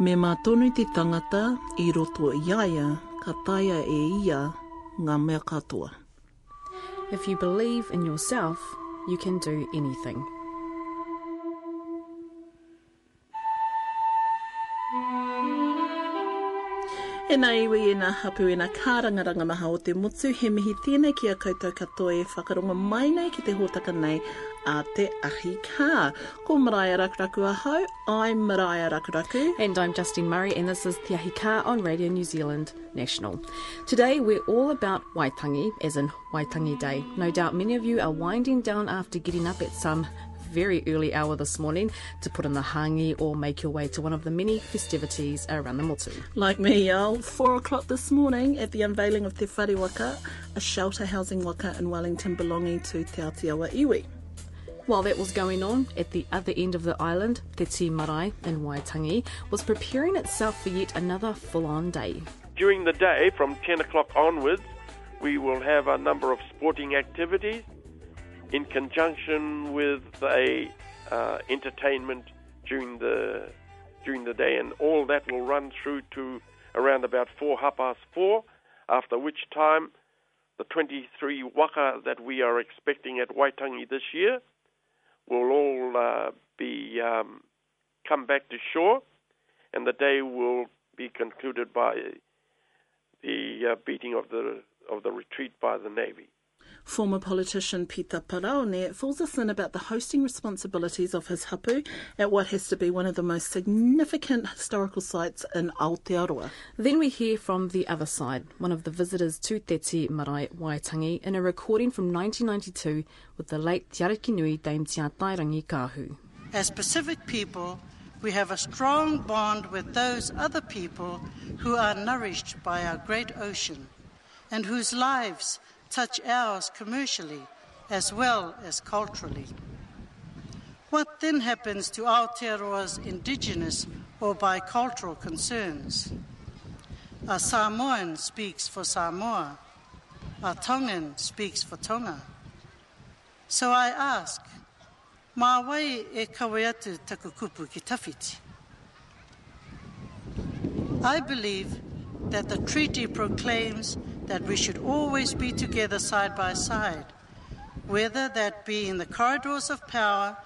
Me mātonu te tangata i roto i aia, ka taia e ia ngā mea katoa. If you believe in yourself, you can do anything. E nā iwi e nā hapu e nā kārangaranga maha o te mutu, he mihi tēnei ki a koutou katoa e whakaronga mai nei ki te hōtaka nei a te ahi kā. Ko Maraia Rakuraku ahau, I'm Maraia Rakuraku. And I'm Justine Murray, and this is Te Ahi Kā on Radio New Zealand National. Today we're all about Waitangi, as in Waitangi Day. No doubt many of you are winding down after getting up at some very early hour this morning to put in the hangi or make your way to one of the many festivities around the motu. Like me, y'all, four o'clock this morning at the unveiling of Te Whare Waka, a shelter housing waka in Wellington belonging to Te Atiawa Iwi. While that was going on, at the other end of the island, Te Tii Marae in Waitangi was preparing itself for yet another full-on day. During the day, from 10 o'clock onwards, we will have a number of sporting activities in conjunction with a uh, entertainment during the during the day, and all that will run through to around about four half past four. After which time, the 23 waka that we are expecting at Waitangi this year will all uh, be um, come back to shore, and the day will be concluded by the uh, beating of the of the retreat by the navy. Former politician Peter Paraone fills us in about the hosting responsibilities of his hapu at what has to be one of the most significant historical sites in Aotearoa. Then we hear from the other side, one of the visitors to Te Tii Marae Waitangi in a recording from 1992 with the late Te Arikinui Dame Te Atairangikaahu. As Pacific people, we have a strong bond with those other people who are nourished by our great ocean and whose lives touch ours commercially as well as culturally. What then happens to Aotearoa's indigenous or bicultural concerns? A Samoan speaks for Samoa. A Tongan speaks for Tonga. So I ask, mā wai e kawe atu kupu ki tawhiti? I believe that the treaty proclaims that we should always be together side by side, whether that be in the corridors of power,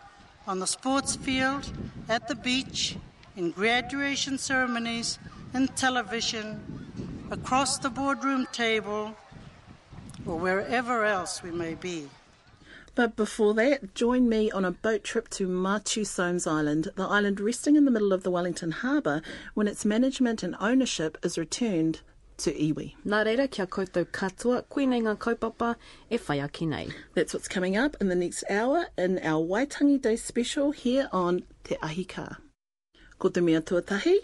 on the sports field, at the beach, in graduation ceremonies, in television, across the boardroom table, or wherever else we may be. But before that, join me on a boat trip to Matiu Somes Island, the island resting in the middle of the Wellington Harbour when its management and ownership is returned to iwi. Nā reira kia koutou katoa, koenei ngā kaupapa e whai aki nei. That's what's coming up in the next hour in our Waitangi Day special here on Te Ahi Kā. Ko te mea tuatahi.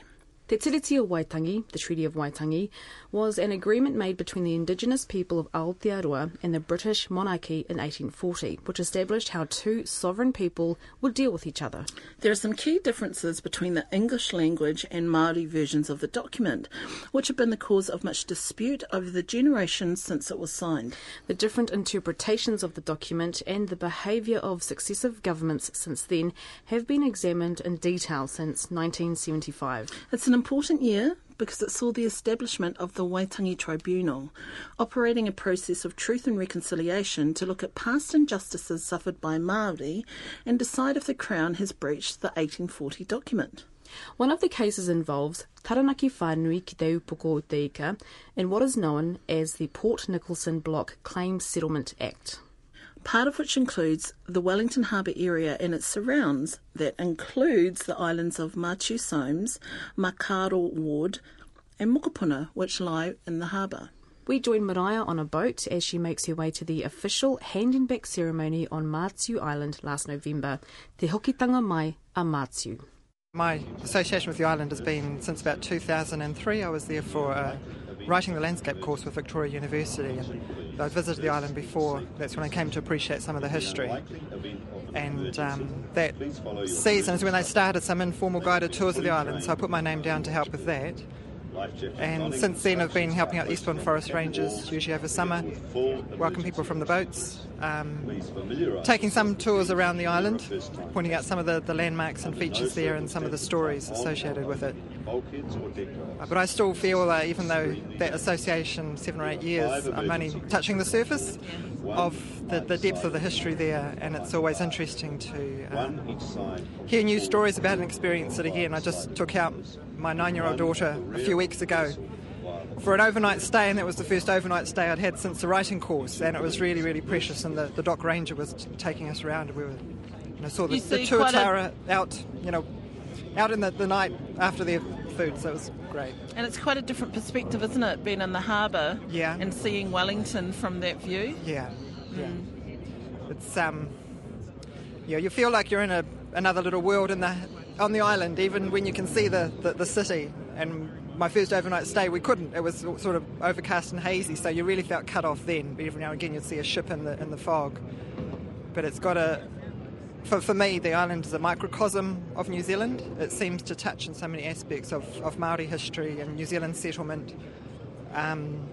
Te Tiriti o Waitangi, the Treaty of Waitangi, was an agreement made between the indigenous people of Aotearoa and the British monarchy in 1840, which established how two sovereign people would deal with each other. There are some key differences between the English language and Māori versions of the document, which have been the cause of much dispute over the generations since it was signed. The different interpretations of the document and the behaviour of successive governments since then have been examined in detail since 1975. It's an important year because it saw the establishment of the Waitangi Tribunal, operating a process of truth and reconciliation to look at past injustices suffered by Māori and decide if the Crown has breached the 1840 document. One of the cases involves Taranaki Whānui ki te upoko o te ika in what is known as the Port Nicholson Block Claim Settlement Act part of which includes the Wellington Harbour area and its surrounds, that includes the islands of Matiu Somes, Makaro Ward, and Mokopuna, which lie in the harbour. We join Mariah on a boat as she makes her way to the official handing back ceremony on Matiu Island last November. Te hokitanga mai a Matiu. My association with the island has been since about 2003. I was there for uh, writing the landscape course with Victoria University. And I'd visited the island before. That's when I came to appreciate some of the history. And um, that season is when they started some informal guided tours of the island, so I put my name down to help with that. And since then, I've been helping out the Eastbourne Forest Rangers, usually over summer, welcome people from the boats, um, taking some tours around the island, pointing out some of the, the landmarks and features there and some of the stories associated with it. Uh, but I still feel that even though that association seven or eight years, I'm only touching the surface of the, the depth of the history there, and it's always interesting to um, hear new stories about and experience it again. I just took out my nine-year-old daughter a few weeks ago for an overnight stay, and that was the first overnight stay I'd had since the writing course, and it was really, really precious. And the, the dock ranger was t- taking us around, and we were, you know, saw the, the see quite a- tuatara out, you know, out in the, the night after their food, so it was great. And it's quite a different perspective, isn't it, being in the harbour Yeah. and seeing Wellington from that view? Yeah, yeah. It's um, yeah, you feel like you're in a another little world in the on the island, even when you can see the, the, the city. And my first overnight stay, we couldn't. It was sort of overcast and hazy, so you really felt cut off then. But every now and again, you'd see a ship in the in the fog. But it's got a for, for me, the island is a microcosm of New Zealand. It seems to touch in so many aspects of, of Maori history and New Zealand settlement. Um,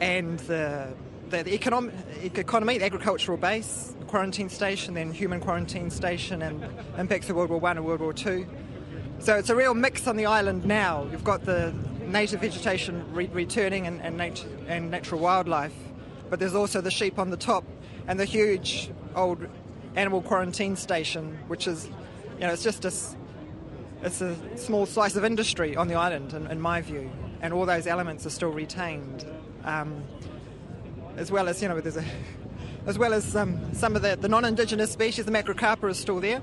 and the, the, the economic, economy, the agricultural base, the quarantine station, then human quarantine station, and impacts of World War One and World War Two. So it's a real mix on the island now. You've got the native vegetation re- returning and, and, nat- and natural wildlife, but there's also the sheep on the top and the huge old animal quarantine station, which is, you know, it's just a, it's a small slice of industry on the island, in, in my view, and all those elements are still retained, um, as well as you know, there's a, as well as um, some of the, the non-indigenous species, the macrocarpa is still there,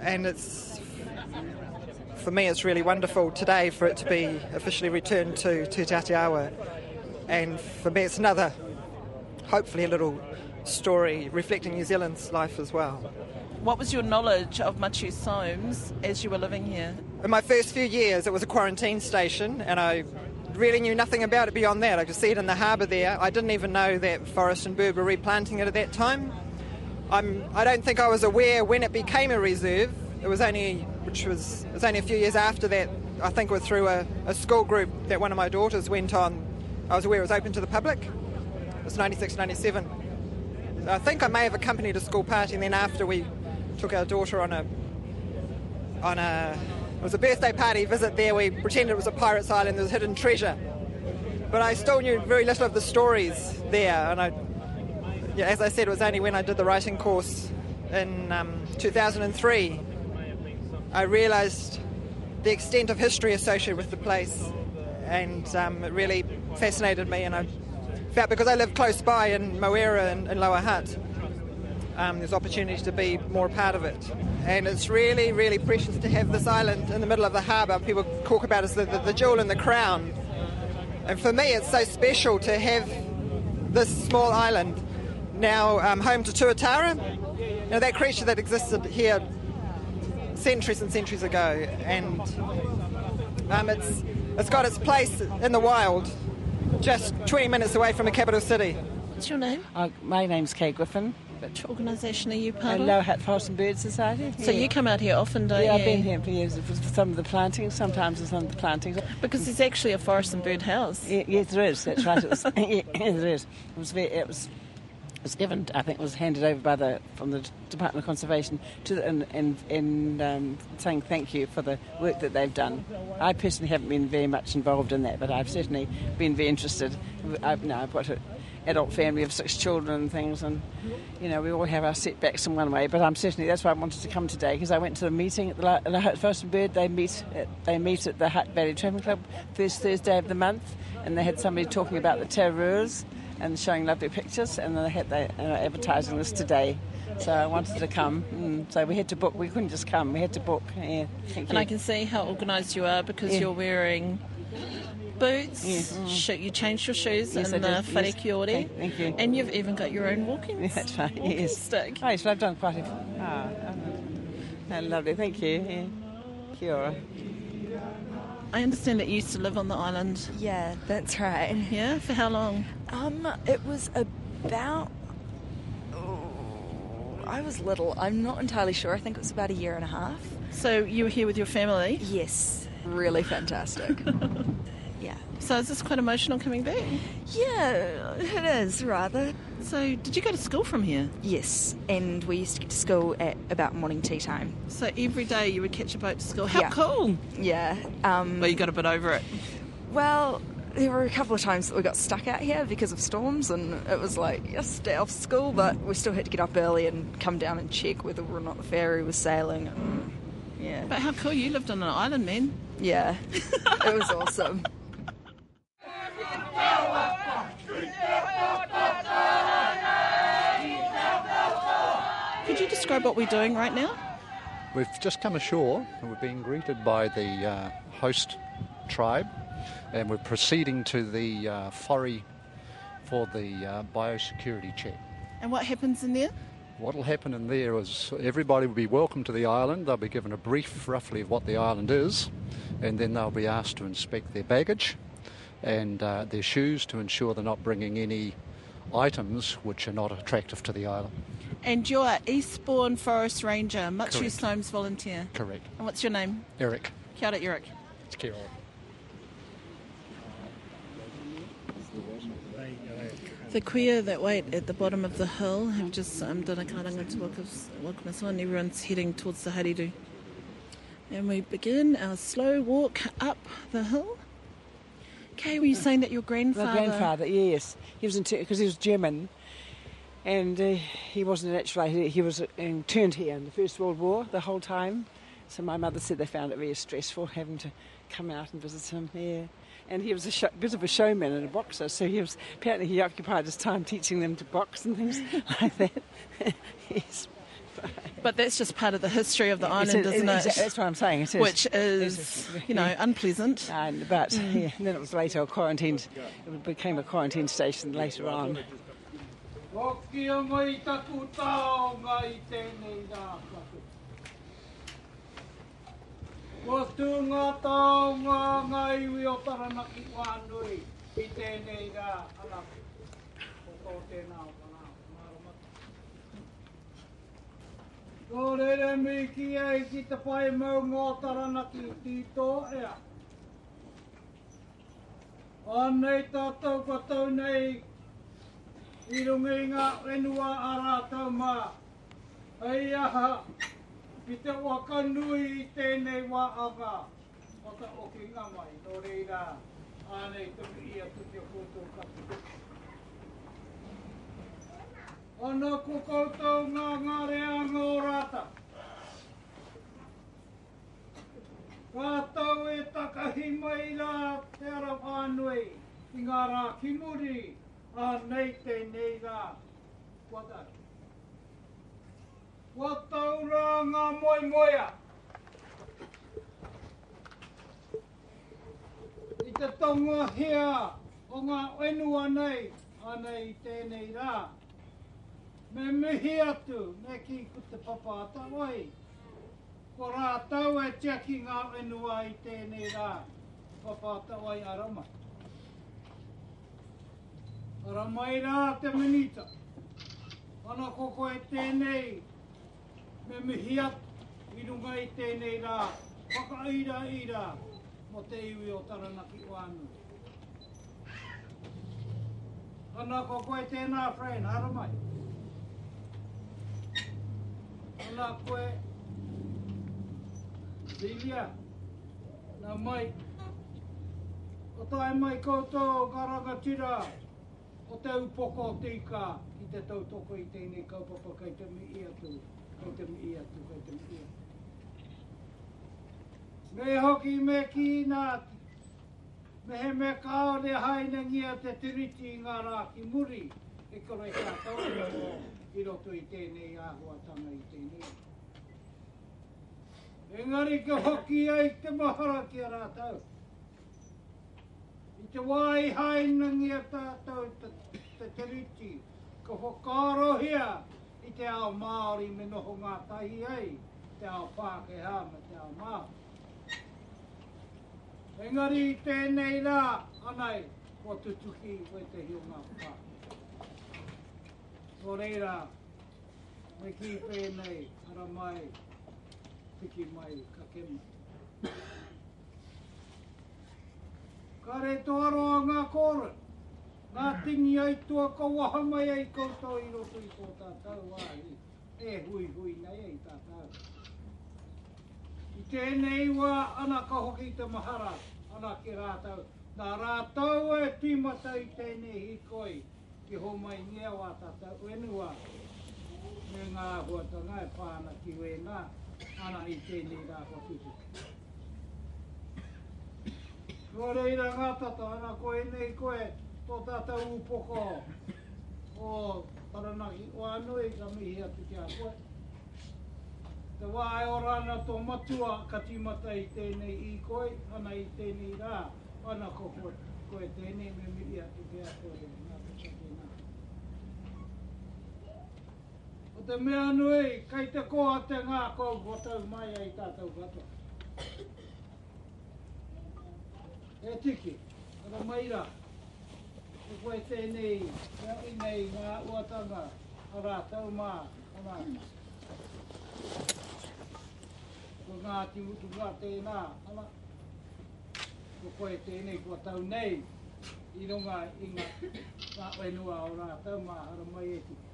and it's for me, it's really wonderful today for it to be officially returned to to Te Atiawa, and for me, it's another, hopefully, a little story reflecting New Zealand's life as well. What was your knowledge of Matiu Somes as you were living here? In my first few years, it was a quarantine station, and I really knew nothing about it beyond that. I could see it in the harbour there. I didn't even know that Forest and Bird were replanting it at that time. I'm, I don't think I was aware when it became a reserve. It was only, which was, it was only a few years after that. I think it was through a, a school group that one of my daughters went on. I was aware it was open to the public. It was 96, 97. I think I may have accompanied a school party, and then after we took our daughter on a on a it was a birthday party visit there. We pretended it was a pirate's island. There was hidden treasure, but I still knew very little of the stories there. And I, yeah, as I said, it was only when I did the writing course in um, 2003 I realised the extent of history associated with the place, and um, it really fascinated me. And I felt because I live close by in Moera and, and Lower Hutt, um, there's opportunity to be more part of it. And it's really, really precious to have this island in the middle of the harbour. People talk about it as the, the, the jewel in the crown. And for me, it's so special to have this small island now um, home to Tuatara. You know, that creature that existed here centuries and centuries ago. And um, it's, it's got its place in the wild, just 20 minutes away from the capital city. What's your name? Uh, my name's Kay Griffin, Which organisation are you part uh, of? Lower Hutt Forest and Bird Society. So you come out here often, don't Yeah, you? Yeah, I've been here for years for some of the plantings, sometimes for some of the plantings. Because there's actually a forest and bird house. Y- Yes, there is. That's right. It was, yes, there is. It was, very, it was it was given. I think was handed over by the from the Department of Conservation to the, in in, in um, saying thank you for the work that they've done. I personally haven't been very much involved in that, but I've certainly been very interested. I've, no, I've got an adult family of six children and things, and you know we all have our setbacks in one way. But I'm certainly that's why I wanted to come today because I went to a meeting at the, the and Bird. They meet at, they meet at the Hutt Valley Travelling Club first Thursday of the month, and they had somebody talking about the terrors and showing lovely pictures, and they had they uh, advertising this today. So I wanted to come. Mm, so we had to book. We couldn't just come. We had to book. Yeah, thank And you. I can see how organised you are because Yeah. you're wearing boots. Mm. You changed your shoes Yes, in the Yes. Thank- thank you. And you've even got your own walking, Yeah, that's right. walking Yes. stick. Oh, yes, I've done quite a. Ah, oh, lovely. Thank you. Yeah. Kia ora. I understand that you used to live on the island. Yeah, that's right. Yeah? For how long? Um, it was about. Oh, I was little. I'm not entirely sure. I think it was about a year and a half. So you were here with your family? Yes, really fantastic. So is this quite emotional coming back? Yeah, it is rather. So did you go to school from here? Yes, and we used to get to school at about morning tea time. So every day you would catch a boat to school. How Yeah. cool! Yeah. Um, But you got a bit over it. well, there were a couple of times that we got stuck out here because of storms, and it was like, yes, stay off school, but we still had to get up early and come down and check whether or not the ferry was sailing. Yeah. But how cool! You lived on an island, man. Yeah. it was awesome. Could you describe what we're doing right now? We've just come ashore and we're being greeted by the uh, host tribe, and we're proceeding to the uh, ferry for the uh, biosecurity check. And what happens in there? What will happen in there is everybody will be welcome to the island. They'll be given a brief, roughly, of what the island is, and then they'll be asked to inspect their baggage and uh, their shoes to ensure they're not bringing any items which are not attractive to the island. And you're Eastbourne Forest Ranger, Matiu Correct. Somes volunteer. Correct. And what's your name? Eric. Kia ora, Eric. It's Kia ora. The queer that wait at the bottom of the hill have just um, done a karanga to welcome us- welcome us on. Everyone's heading towards the hariru. And we begin our slow walk up the hill. Kay, were you saying that your grandfather? My grandfather... yes, he was because he was German, and uh, he wasn't actually he, he was interned here in the First World War the whole time. So my mother said they found it very stressful having to come out and visit him. Yeah, and he was a show, bit of a showman and a boxer, so he was apparently he occupied his time teaching them to box and things like that. yes. But that's just part of the history of the island, It's- isn't it? it's- That's what I'm saying. It is. Which It is, you know, unpleasant. And, but yeah, and then it was later quarantined. It became a quarantine station later on. Ko rere mi ki ei ki te whai mau ngā taranaki tito ea. Anei tātou katou nei i rungi ngā whenua a rātou mā. Hei aha, ki te waka nui i tēnei wā anga. Waka o ki ngā mai, nō reira, anei tuki ia tuki o koutou katou. Ana ko koutou ngā ngārea ngō rāta. Kātou e takahi mai rā te ara whānui i ngā rā ki muri a nei te nei rā. Kua tau rā ngā moi moia. I te tonga hea o ngā whenua nei a nei tēnei rā. Me mihi atu, me ki ku te papata wai. Ko rā tau e tiaki ngā whenua i tēnei rā. Papata wai arama. Aramai rā te minita. Ana koko e tēnei. Me mihi atu i runga i tēnei rā. whaka ira mo te iwi o Taranaki wānu. Ana koko e tēnā friend, aramai. Ana koe. Lilia, nā mai. O tae mai koutou karanga tira, o te upoko o tika, ki te tautoko i tēnei kaupapa kei te mi atu, kei te mi atu, kei te mi atu. Me hoki me ki nā me he me kaore haina ngia te tiriti ngā rā ki muri, e kore ka tau i roto i tēnei āhuatanga i tēnei. Engari ka hoki ai te mahara ki a rātau. I te wai haina a tātou te, te teriti, ka whakarohia i te ao Māori me noho ngā tahi ai, te ao Pākehā me te ao Māori. Engari i tēnei rā, anai, ko tutuki koe te hiu ngā pā. Tō reira, me ki pēnei, ara mai, piki mai, ka kema. Ka Ka re tōroa ngā kōra, Ngā tingi ai tua ka waha mai ai koutou i roto i tō tātou wāhi. E hui hui nei ai tātou. I tēnei wā ana ka hoki te mahara, ana ki rātou. Nā rātou e tīmata i tēnei hikoi, koi ki ho mai ngia wā tātou wenua. Me ngā huatanga e pāna ki wēnā, ana i tēnei rā hokitu. Ko reira ngā tata, ana ko e nei koe, tō tātou upoko o Taranaki, o anui ka mihi atu ki a koe. Te wā e o rana tō matua ka timata i tēnei i koe, ana i tēnei rā, ana ko koe, koe tēnei me mihi atu ki a koe. Nā pita tēnā. O te mea nui, kai te koa te ngā kou kotau mai ai tātou katoa. E tiki, ana maira. Ko koe tēnei, e i nei ngā uatanga, a rātau mā, ana. Ko ngā timutu ngā tēnā, ana. Ko koe tēnei, ko tau nei, i runga i ngā, ngā wenua o rātau mā, hara mai e tiki.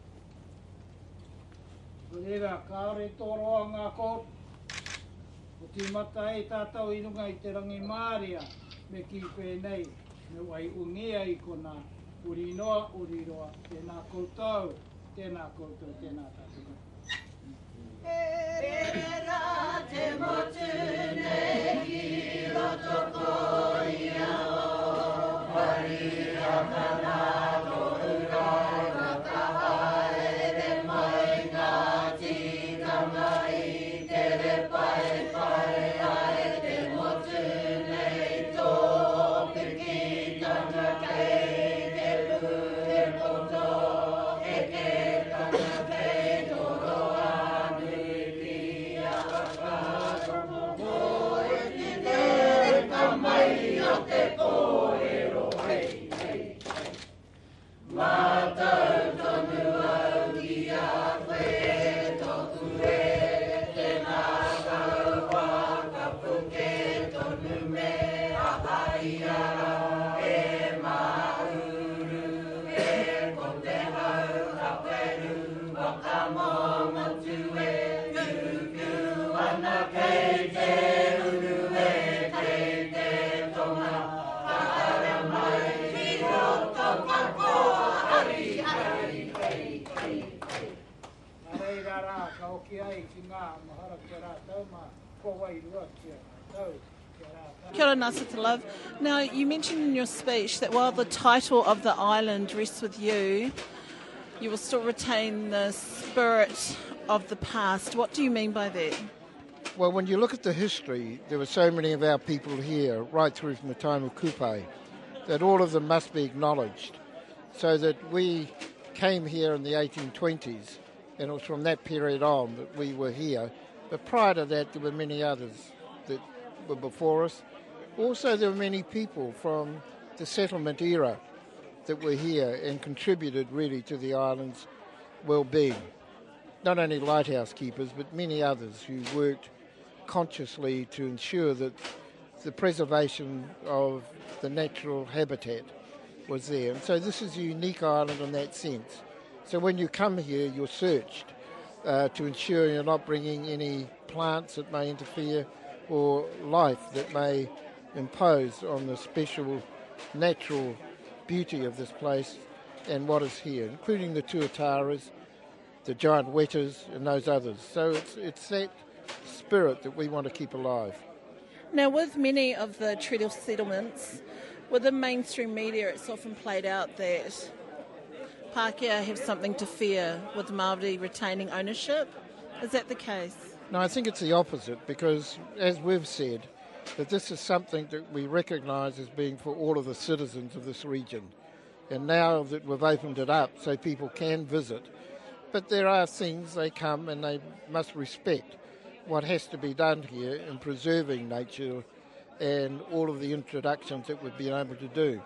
Rera, kāore tōroa ngā kōt. O te mata e tātau inunga i te rangi Māria me ki pēnei. Me wai ungea i kona uri noa, uri roa. Tēnā koutou, tēnā koutou, tēnā tātou. Rera, te motu nei ki roto koia o pari Maria kanaro urai wakahai. Rātau, Kia ora, Nasa to love. Now, you mentioned in your speech that while the title of the island rests with you, you will still retain the spirit of the past. What do you mean by that? Well, when you look at the history, there were so many of our people here, right through from the time of Kupe, that all of them must be acknowledged. So that we came here in the 1820s, and it was from that period on that we were here. But prior to that, there were many others that were before us. Also, there were many people from the settlement era that were here and contributed really to the island's well-being. Not only lighthouse keepers, but many others who worked consciously to ensure that the preservation of the natural habitat was there. And so this is a unique island in that sense. So when you come here, you're searched uh, to ensure you're not bringing any plants that may interfere or life that may impose on the special natural beauty of this place and what is here, including the tuataras, the giant wetas, and those others. So it's, it's that spirit that we want to keep alive. Now, with many of the treaty settlements, with the mainstream media, it's often played out that Pākehā have something to fear with Māori retaining ownership. Is that the case? No, I think it's the opposite because, as we've said, that this is something that we recognise as being for all of the citizens of this region. And now that we've opened it up so people can visit, but there are things they come and they must respect what has to be done here in preserving nature and all of the introductions that we've been able to do.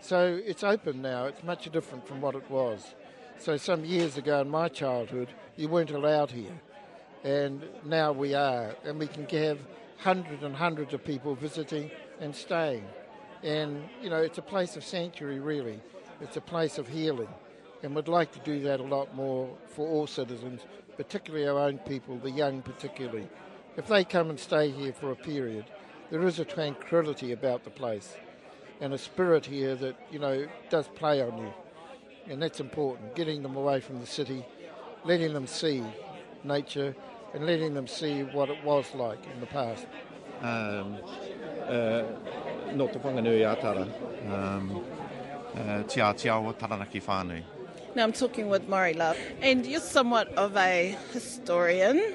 So it's open now, it's much different from what it was. So some years ago in my childhood, you weren't allowed here. And now we are, and we can have hundreds and hundreds of people visiting and staying. And, you know, it's a place of sanctuary, really. It's a place of healing. And we'd like to do that a lot more for all citizens, particularly our own people, the young particularly. If they come and stay here for a period, there is a tranquility about the place and a spirit here that, you know, does play on you. And that's important, getting them away from the city, letting them see nature and letting them see what it was like in the past. Um, uh, no te whanganui atara. Um, uh, tia tia o taranaki whānui. Now I'm talking with Morrie Love, and you're somewhat of a historian.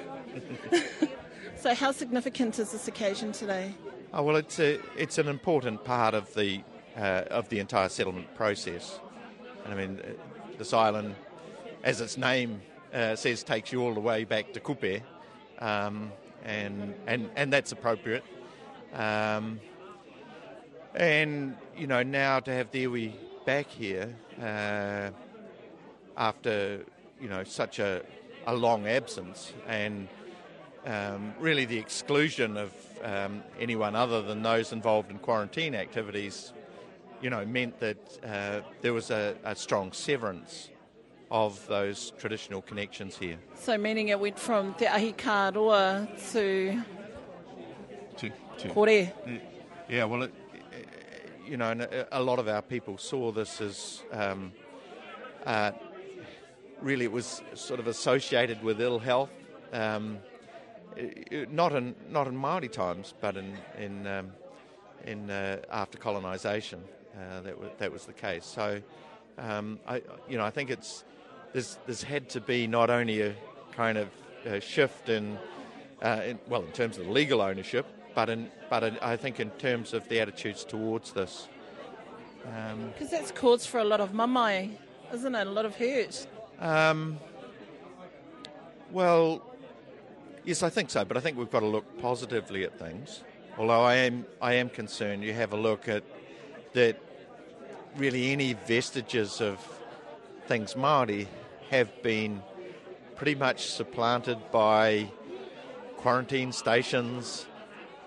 so, how significant is this occasion today? Oh, well, it's a, it's an important part of the uh, of the entire settlement process. And I mean, uh, this island, as its name uh, says, takes you all the way back to Kupe, um, and and and that's appropriate. Um, and you know, now to have iwi back here uh, after you know such a, a long absence and um, really the exclusion of um, anyone other than those involved in quarantine activities, you know, meant that uh, there was a, a, strong severance of those traditional connections here. So, meaning it went from Te Ahi Kāroa to. To, to Kore. Yeah, well, it, you know, a lot of our people saw this as um, uh, really it was sort of associated with ill health. Um, not in not in Maori times, but in in um, in uh, after colonisation, uh, that was, that was the case. So, um, I you know I think it's there's there's had to be not only a kind of a shift in, uh, in, well in terms of legal ownership, but in but in, I think in terms of the attitudes towards this. Because um, that's cause for a lot of mamai, isn't it? A lot of hurt. Um, well, Yes, I think so, but I think we've got to look positively at things. Although I am, I am concerned. You have a look at that. Really, any vestiges of things Maori have been pretty much supplanted by quarantine stations.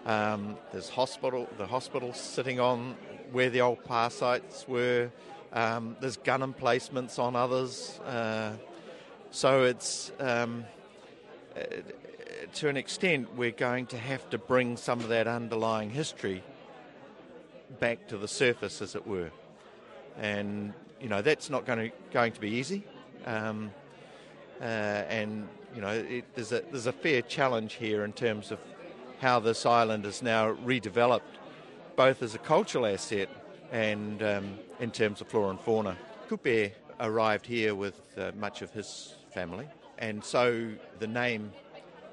Um, there's hospital, the hospitals sitting on where the old pa sites were. Um, there's gun emplacements on others. Uh, so it's um, to an extent, we're going to have to bring some of that underlying history back to the surface, as it were. And, you know, that's not going to, going to be easy. Um, uh, and, you know, it, there's, a, there's a fair challenge here in terms of how this island is now redeveloped, both as a cultural asset and um, in terms of flora and fauna. Kupe arrived here with uh, much of his family, and so the name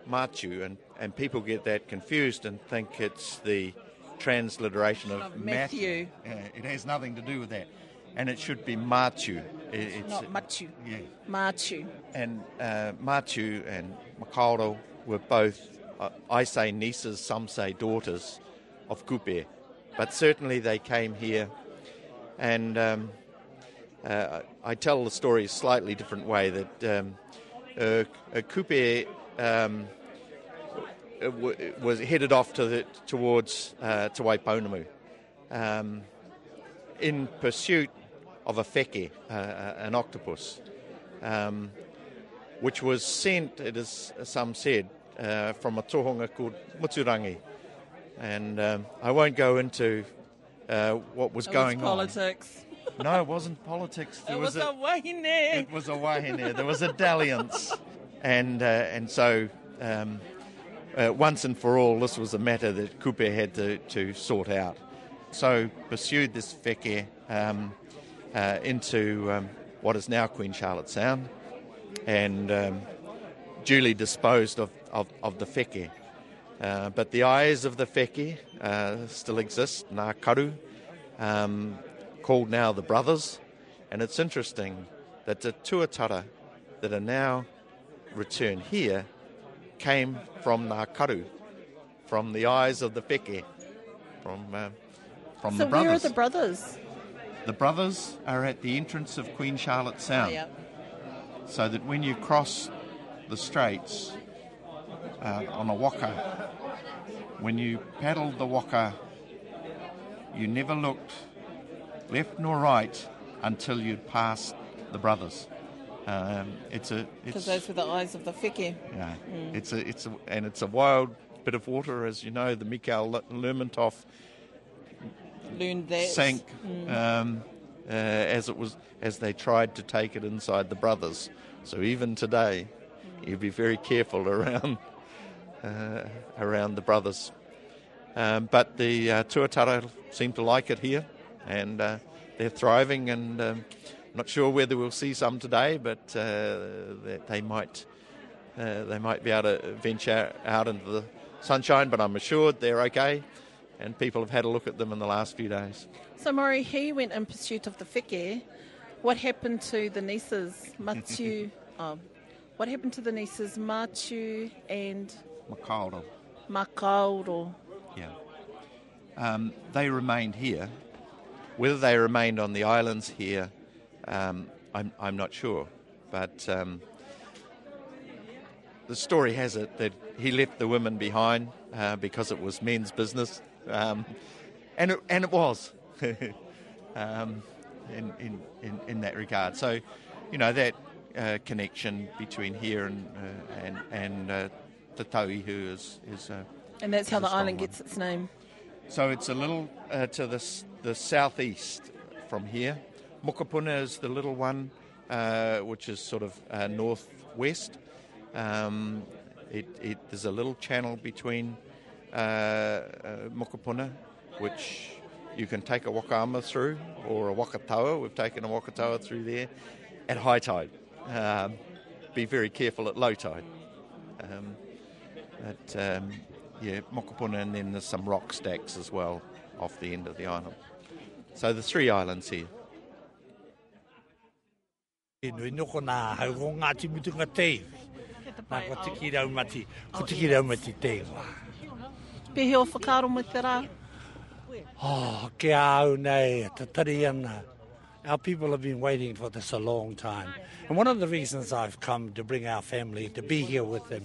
Matiu, and, and people get that confused and think it's the transliteration of, of Matthew. Matthew. Uh, it has nothing to do with that. And it should be Machu. It's, not Machu. Yeah. Machu. And uh, Machu and Makaurau were both, uh, I say nieces, some say daughters of Kupe. But certainly they came here and um, uh, I tell the story a slightly different way that um, uh, Kupe um, was headed off to the, towards uh, to Waipounamu um, in pursuit of a feke, uh, an octopus, um, which was sent, it is some said, uh, from a tohunga called Muturangi. And um, I won't go into uh, what was it going was politics. on. No, it wasn't politics. There it was, was a, a wahine. It was a wahine. There was a dalliance. and, uh, and so um, uh, once and for all, this was a matter that Kupe had to, to sort out. So pursued this feke um, uh, into um, what is now Queen Charlotte Sound and um, duly disposed of, of, of the feke. Uh, but the eyes of the feke uh, still exist, Ngā Karu, um, called now the Brothers. And it's interesting that the tuatara that are now returned here came from Ngā from the eyes of the feke, from, uh, from so the brothers. So where are the brothers? The brothers are at the entrance of Queen Charlotte Sound. Yep. So that when you cross the straits uh, on a waka, when you paddle the waka, you never looked left nor right until you'd passed the brothers. Um, it's a Because those were the eyes of the wheke. yeah, Mm. it's a it's a and it's a wild bit of water, as you know. The Mikhail Lermontov Learned that. sank Mm. um, uh, as it was as they tried to take it inside the brothers. So even today, you be very careful around uh, around the brothers. Um, but the uh, Tuatara seem to like it here, and uh, they're thriving. And um, not sure whether we'll see some today, but uh, they might uh, they might be able to venture out into the sunshine. But I'm assured they're okay, and people have had a look at them in the last few days. So, Morrie, he went in pursuit of the wheke. What happened to the nieces, Matiu? oh, what happened to the nieces, Matiu and Makauro. Makauro? Yeah. Um, they remained here. Whether they remained on the islands here, um, I'm, I'm not sure. But um, the story has it that he left the women behind uh, because it was men's business. Um, and, it, and it was um, in, in, in, in that regard. So, you know, that uh, connection between here and, uh, and, and uh, Te Tauihu is, is uh, And that's how is a the island one. gets its name. So it's a little uh, to the, the southeast from here. Mokopuna is the little one, uh, which is sort of uh, northwest. Um, it, it, there's a little channel between Mokopuna, which you can take a wakama through, or a wakatawa. We've taken a wakatawa through there at high tide. Um, be very careful at low tide. Um, but um, yeah, Mokopuna, and then there's some rock stacks as well off the end of the island. So the three islands here. E nui noko nā haugo Ngāti Mutunga Te. Nā ko tiki rau mati, ko tiki rau mati te wā. Pehe o whakaro mai te rā. Oh, ke au nei, te tari ana. Our people have been waiting for this a long time. And one of the reasons I've come to bring our family to be here with them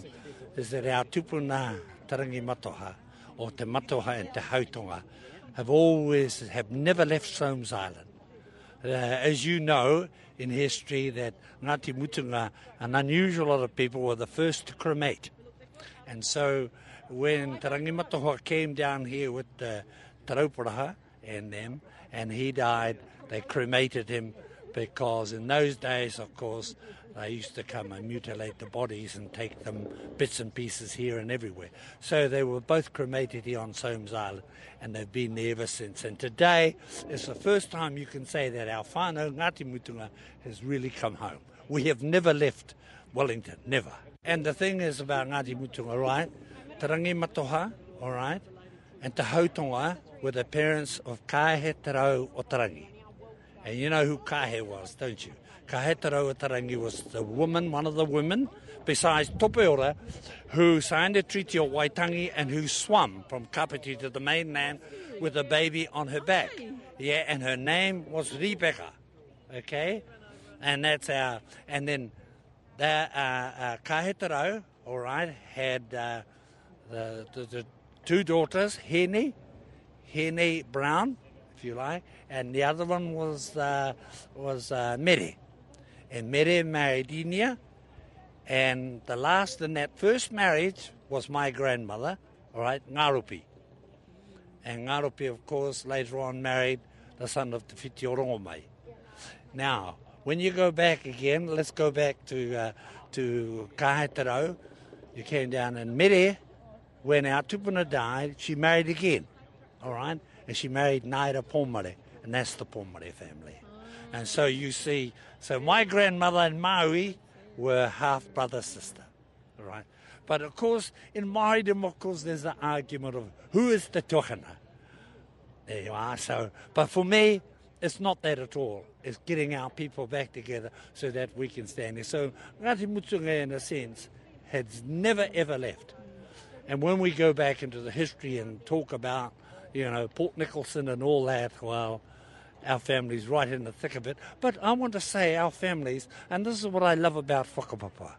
is that our tupuna tarangi matoha, or te matoha and te hautonga, have always, have never left Soames Island. Uh, as you know in history, that Ngāti Mutunga, an unusual lot of people, were the first to cremate. And so when Tarangi Matohua came down here with the Tarauparaha and them, and he died, they cremated him because in those days, of course, they used to come and mutilate the bodies and take them bits and pieces here and everywhere. So they were both cremated here on Soames Island, and they've been there ever since. And today is the first time you can say that our whānau Ngāti Mutunga has really come home. We have never left Wellington, never. And the thing is about Ngāti Mutunga, right? Tarangi Matoha, all right, and Te Hautonga were the parents of Kahe Te Rau o Tarangi. And you know who Kahe was, don't you? Kahe Te Rau o Tarangi was the woman, one of the women, besides Topeora, who signed the treaty of Waitangi and who swam from Kapiti to the mainland with a baby on her back. Yeah, and her name was Rebecca. Okay? And that's our, and then the, uh, uh, Kahe Te Rau, all right, had uh, the, the, the two daughters, Henny, Henny Brown, if you like, and the other one was uh, was uh, Mere. And Mere married Inia, and the last in that first marriage was my grandmother, all right, Ngarupi. And Ngarupi, of course, later on married the son of Te Whiti Orongomai. Now, when you go back again, let's go back to uh, to Kahetarau. You came down and Mere, when our tupuna died, she married again, all right? And she married Naira Pomare, and that's the Pomare family. And so you see, so my grandmother and Maui were half brother sister, all right? But of course, in Māoridom, of course, there's the argument of who is the tohana. There you are. So, but for me, it's not that at all. It's getting our people back together so that we can stand there. So Ngāti Mutunga, in a sense, has never ever left. And when we go back into the history and talk about, you know, Port Nicholson and all that, well, our family's right in the thick of it. But I want to say our families, and this is what I love about whakapapa.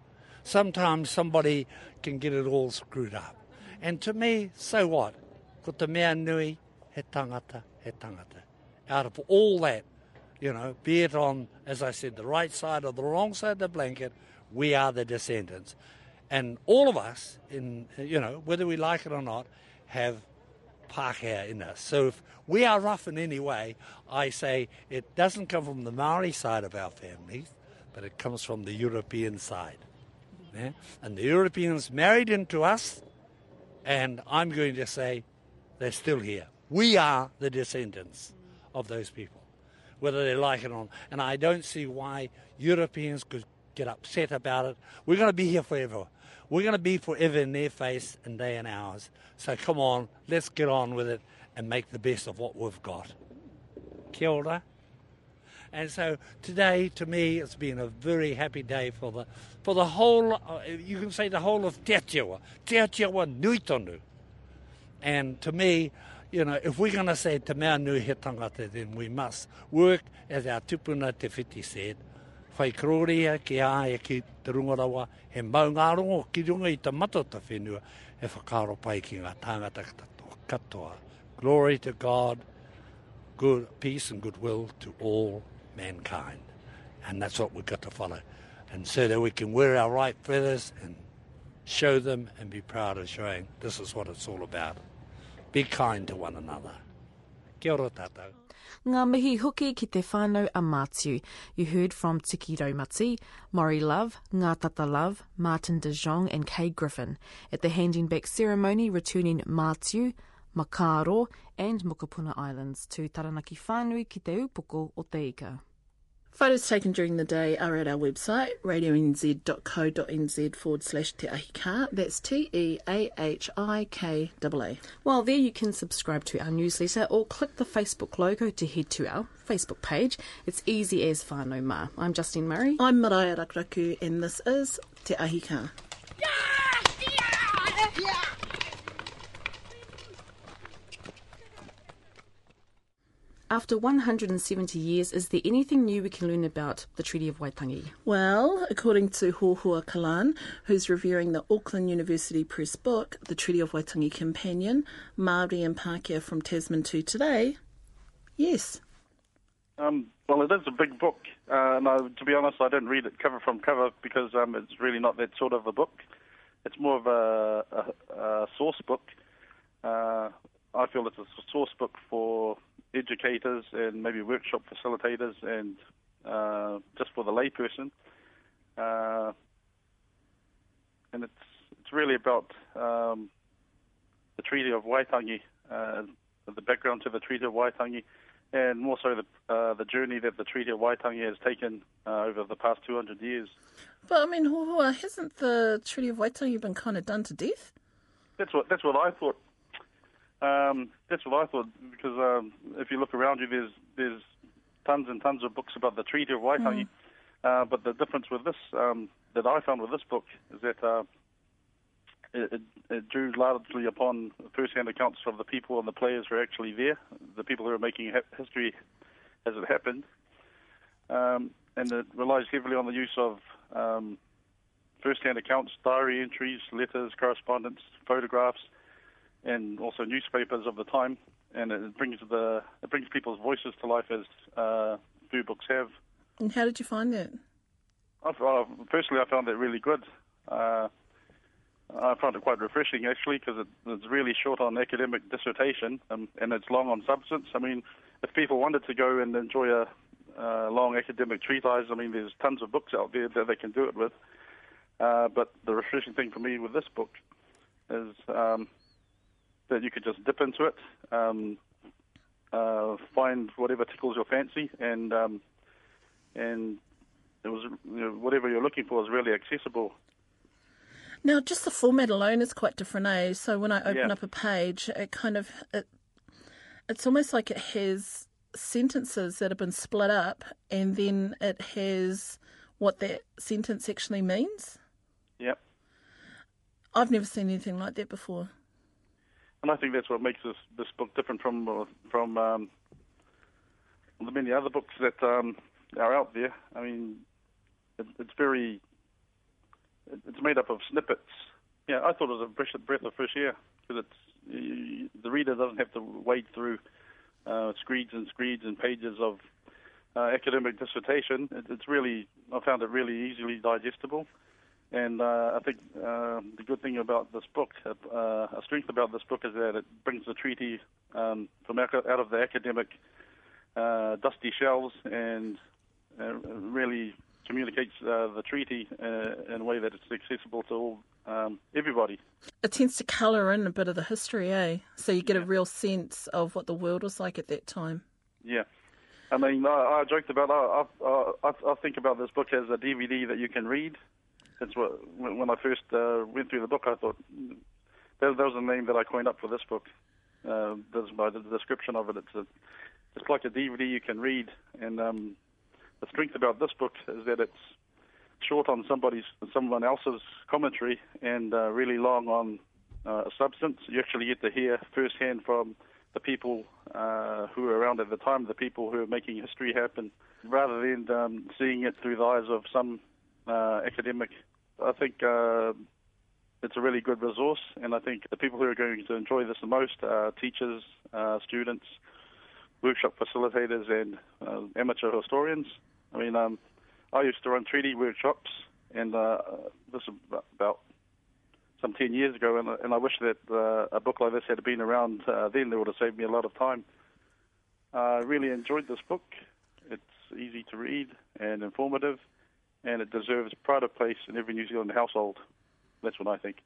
Sometimes somebody can get it all screwed up. And to me, so what? Ko te mea nui, he tangata, he tangata. Out of all that, you know, be it on, as I said, the right side or the wrong side of the blanket, we are the descendants. And all of us, in uh, you know, whether we like it or not, have Pākehā in us. So if we are rough in any way, I say it doesn't come from the Maori side of our families, but it comes from the European side. Yeah? And the Europeans married into us, and I'm going to say they're still here. We are the descendants of those people, whether they like it or not. And I don't see why Europeans could get upset about it. We're going to be here forever. We're going to be forever in their face and they in ours. So come on, let's get on with it and make the best of what we've got. Kia ora. And so today, to me, it's been a very happy day for the for the whole. Uh, you can say the whole of Te Atiawa. Te Atiawa nui tonu. And to me, you know, if we're going to say te mea nui he tangata, then we must work as our tupuna te whiti said. Whai kroria ki e ki te rungarawa, he mau ngā rongo ki runga i ta matata whenua, e whakaro pai ki ngā tāngata katoa. Glory to God, good peace and goodwill to all mankind. And that's what we've got to follow. And so that we can wear our right feathers and show them and be proud of showing this is what it's all about. Be kind to one another. Kia ora tātou. Ngā mihi hoki ki te whānau a Mātiu. You heard from Tiki Raumati, Maury Love, Ngā Tata Love, Martin de Jong and Kay Griffin at the handing back ceremony returning Mātiu, Makaro and Mokopuna Islands to Taranaki Whānui ki te upoko o te ika. Photos taken during the day are at our website, radionz.co.nz forward slash te ahi ka. That's T E A H I K A. While there, you can subscribe to our newsletter or click the Facebook logo to head to our Facebook page. It's easy as whānau mā. I'm Justine Murray. I'm Maraia Rakuraku, and this is Te Ahi Ka. After 170 years, is there anything new we can learn about the Treaty of Waitangi? Well, according to Hohua Kalan, who's reviewing the Auckland University Press book, The Treaty of Waitangi Companion, Māori and Pākehā from Tasman to Today, yes. Um, well, it is a big book, uh, and I, to be honest, I didn't read it cover from cover because um, it's really not that sort of a book. It's more of a, a, a source book. Uh, I feel it's a source book for educators and maybe workshop facilitators and uh, just for the layperson. Uh, and it's it's really about um, the Treaty of Waitangi, uh, the background to the Treaty of Waitangi, and more so the uh, the journey that the Treaty of Waitangi has taken uh, over the past 200 years. But I mean, Hohua, hasn't the Treaty of Waitangi been kind of done to death? That's what that's what I thought. Um, that's what I thought because um, if you look around you, there's there's tons and tons of books about the Treaty of Waitangi. Mm. Uh, but the difference with this um, that I found with this book is that uh, it, it, drew largely upon first-hand accounts of the people and the players who are actually there, the people who are making history as it happened, um, and it relies heavily on the use of um, first-hand accounts, diary entries, letters, correspondence, photographs, and also newspapers of the time, and it brings the it brings people's voices to life as uh, few books have. And how did you find that? I, uh, personally, I found it really good. Uh, I found it quite refreshing actually because it, it's really short on academic dissertation um, and it's long on substance. I mean, if people wanted to go and enjoy a, a long academic treatise, I mean, there's tons of books out there that they can do it with. Uh, but the refreshing thing for me with this book is um, that you could just dip into it, um, uh, find whatever tickles your fancy, and um, and it was you know, whatever you're looking for is really accessible. Now, just the format alone is quite different, eh? So when I open yeah. up a page, it kind of it, it's almost like it has sentences that have been split up, and then it has what that sentence actually means. Yep. I've never seen anything like that before and I think that's what makes this this book different from from um, the many other books that um, are out there. I mean, it, it's very it's made up of snippets. Yeah, I thought it was a breath of fresh air because it's the reader doesn't have to wade through uh, screeds and screeds and pages of uh, academic dissertation. It, it's really, I found it really easily digestible. And uh, I think uh, the good thing about this book, uh, a strength about this book, is that it brings the treaty um, from out of the academic uh, dusty shelves and uh, really communicates uh, the treaty uh, in a way that it's accessible to all um, everybody. It tends to colour in a bit of the history, eh? So you get yeah. a real sense of what the world was like at that time. Yeah. I mean, I, I joked about. I, I, I, I think about this book as a DVD that you can read. That's what when I first uh, went through the book, I thought that, that was the name that I coined up for this book. Uh, that's by the description of it. It's a, it's like a DVD you can read, and um, the strength about this book is that it's short on somebody's someone else's commentary and uh, really long on uh, a substance. You actually get to hear firsthand from the people uh, who were around at the time, the people who are making history happen, rather than um, seeing it through the eyes of some uh, academic. I think uh, it's a really good resource, and I think the people who are going to enjoy this the most are teachers, uh, students, workshop facilitators, and uh, amateur historians. I mean, um, I used to run treaty workshops, and uh, this is about some 10 years ago, and, and I wish that uh, a book like this had been around uh, then. It would have saved me a lot of time. I uh, really enjoyed this book. It's easy to read and informative, and it deserves pride of place in every New Zealand household. That's what I think.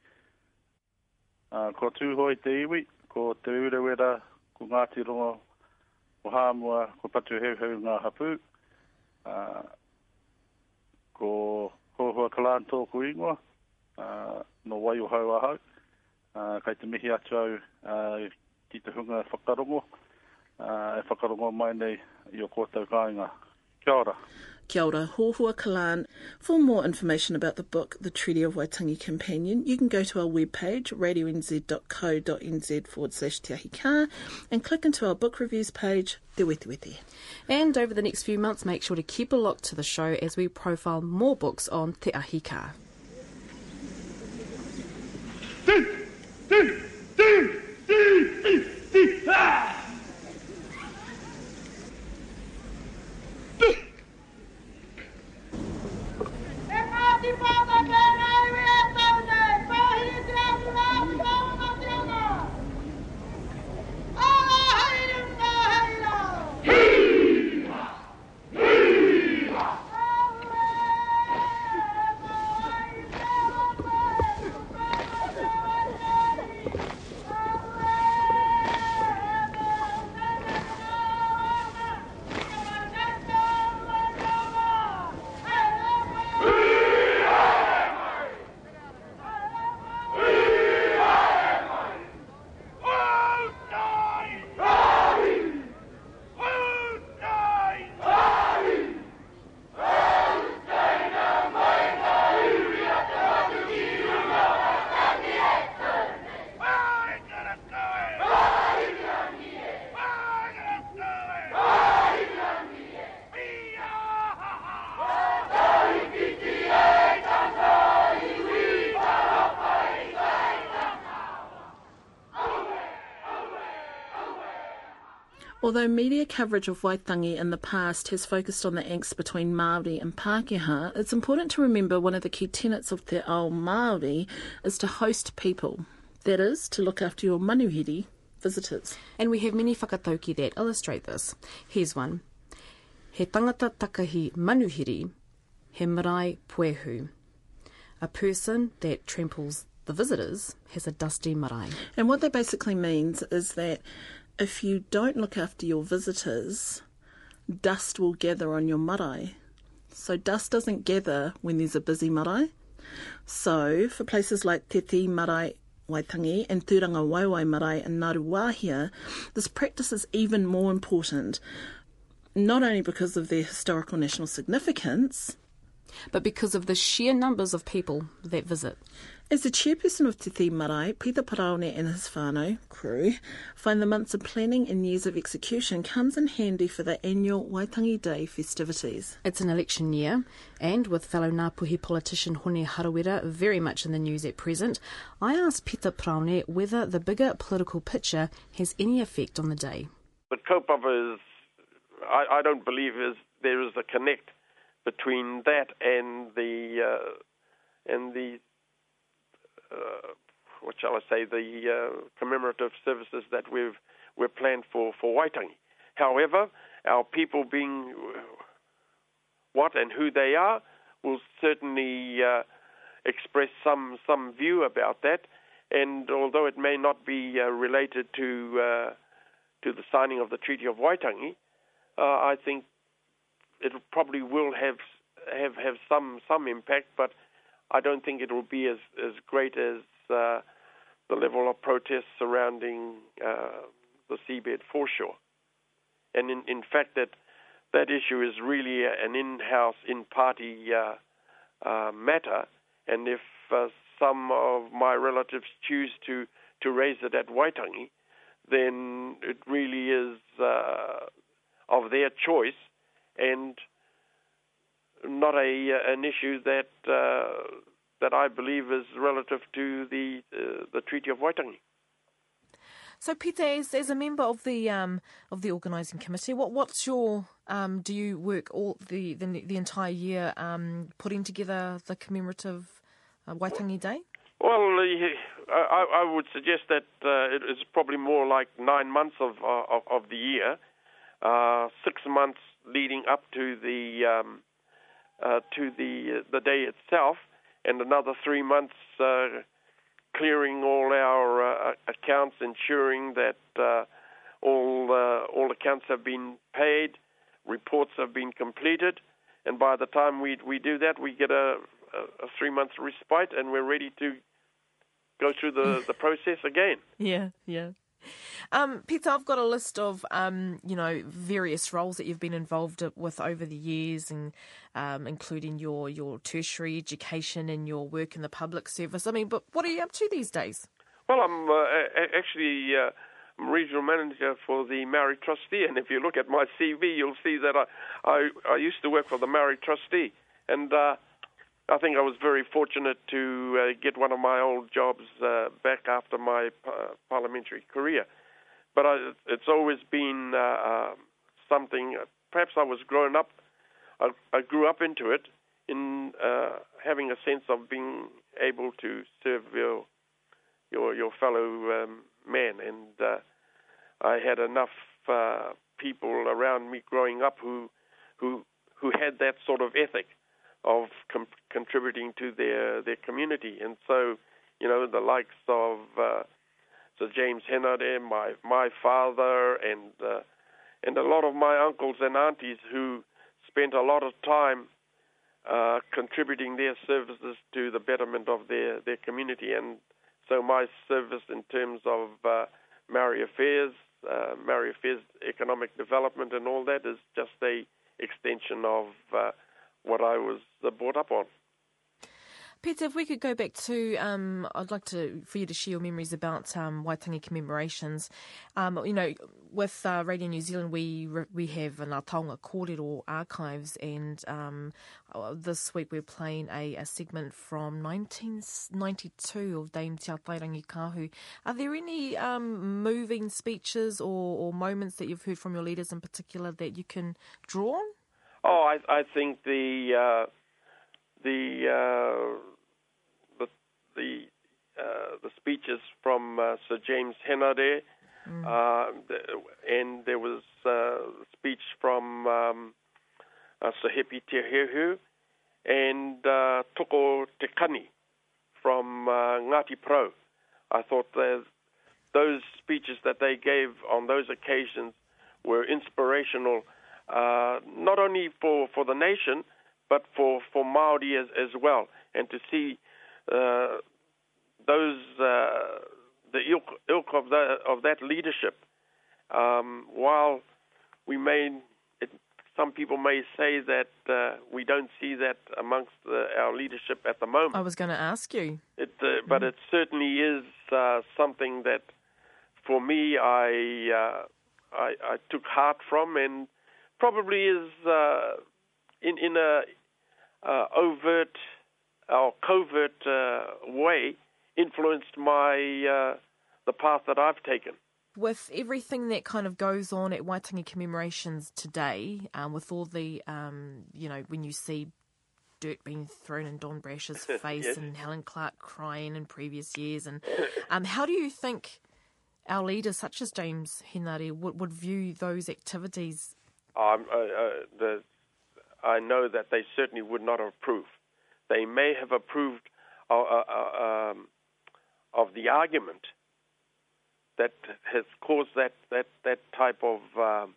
Uh, ko tūhoi te iwi, ko te urawera, ko Ngāti Rongo, ko Hāmua, ko Patu Heuheu Ngā Hapu, uh, ko hohua kalan tōku ingoa, uh, no wai o hau ahau, uh, kai te mihi atu au uh, ki te hunga whakarongo, uh, e whakarongo mai nei i o kōtau kāinga. Kia ora. Kia ora, Hohua Kalan. For more information about the book, The Treaty of Waitangi Companion, you can go to our webpage, radionz.co.nz forward slash Te Ahi Kaa, and click into our book reviews page, Te Weti Weti. And over the next few months, make sure to keep a look to the show as we profile more books on Te Ahi Although media coverage of Waitangi in the past has focused on the angst between Māori and Pākehā, it's important to remember one of the key tenets of Te Ao Māori is to host people. That is, to look after your manuhiri visitors. And we have many whakatauki that illustrate this. Here's one. He tangata takahi manuhiri, he marae puehu. A person that tramples the visitors has a dusty marae. And what that basically means is that if you don't look after your visitors, dust will gather on your marae. So dust doesn't gather when there's a busy marae. So for places like Te Tii Marae Waitangi and Turangawaewae Marae and Ngaruawāhia, this practice is even more important, not only because of their historical national significance, but because of the sheer numbers of people that visit. As the chairperson of Te Tii Marae, Peter Paraone and his whānau, crew, find the months of planning and years of execution comes in handy for the annual Waitangi Day festivities. It's an election year, and with fellow Ngāpuhi politician Hone Harawira very much in the news at present, I asked Peter Paraone whether the bigger political picture has any effect on the day. the kaupapa is, I, I don't believe is there is a connect between that and the uh, and the uh, what shall I say the uh, commemorative services that we've we're planned for for Waitangi. However, our people being what and who they are will certainly uh, express some some view about that. And although it may not be uh, related to uh, to the signing of the Treaty of Waitangi, I think it probably will have have have some some impact, but I don't think it will be as as great as uh, the level of protests surrounding uh, the seabed foreshore. And in, in fact, that that issue is really an in-house, in-party uh, uh, matter. And if uh, some of my relatives choose to to raise it at Waitangi, then it really is uh, of their choice and not a uh, an issue that uh, that I believe is relative to the uh, the Treaty of Waitangi. So, Peter, as, as a member of the um, of the organising committee, what what's your um, do you work all the the, the entire year um, putting together the commemorative uh, Waitangi Day? Well, I, I would suggest that uh, it is probably more like nine months of uh, of, of the year, uh, six months leading up to the um, uh, to the the day itself, and another three months uh, clearing all our uh, accounts, ensuring that uh, all uh, all accounts have been paid, reports have been completed, and by the time we we do that, we get a, a, a three month respite, and we're ready to go through the, the process again. Yeah, yeah. Um, Peter, I've got a list of um, you know various roles that you've been involved with over the years, and um, including your your tertiary education and your work in the public service. I mean, but what are you up to these days? Well, I'm uh, actually uh, regional manager for the Maori Trustee, and if you look at my CV, you'll see that I I, I used to work for the Maori Trustee, and uh, I think I was very fortunate to uh, get one of my old jobs uh, back after my uh, parliamentary career. But I, it's always been uh, uh, something. Perhaps I was growing up. I, I grew up into it in uh, having a sense of being able to serve your your your fellow um, man, and I had enough people around me growing up who who who had that sort of ethic of com- contributing to their their community. And so, you know, the likes of uh, Sir James Henare, my my father, and uh, and a lot of my uncles and aunties who spent a lot of time uh, contributing their services to the betterment of their their community. And so, my service in terms of uh, Maori affairs, uh, affairs, economic development, and all that is just a extension of uh, what I was uh, brought up on. Peter, if we could go back to, um, I'd like to for you to share your memories about um, Waitangi commemorations. Um, you know, with uh, Radio New Zealand, we we have an Taonga Kōrero archives, and um, uh, this week we're playing a, a, segment from 1992 of Dame Te Atairangikaahu. Are there any um, moving speeches or, or moments that you've heard from your leaders in particular that you can draw on? Oh, I, I think the uh, the uh, the the, uh, the speeches from uh, Sir James Henare, mm. Uh, and there was uh, a speech from um, Sir Hepi Te Heuheu and uh, Toko Te Kani from Ngati Porou. I thought that those speeches that they gave on those occasions were inspirational uh, not only for, for the nation, but for, for Maori as, as well. And to see uh, those, uh, the ilk, ilk of, the, of that leadership, um, while we may, it, some people may say that uh, we don't see that amongst the, our leadership at the moment. I was going to ask you. It, uh, but it certainly is uh, something that, for me, I, I, I took heart from and probably is uh, in in a uh, overt or covert uh, way influenced my uh, the path that I've taken. with everything that kind of goes on at Waitangi commemorations today, um, with all the, um, you know, when you see dirt being thrown in Don Brash's face Yes. and Helen Clark crying in previous years, and um, how do you think our leaders, such as James Henare, would, would view those activities? Um, uh, uh, the, I know that they certainly would not approve. They may have approved uh, uh, uh, um, of the argument that has caused that, that, that type of, um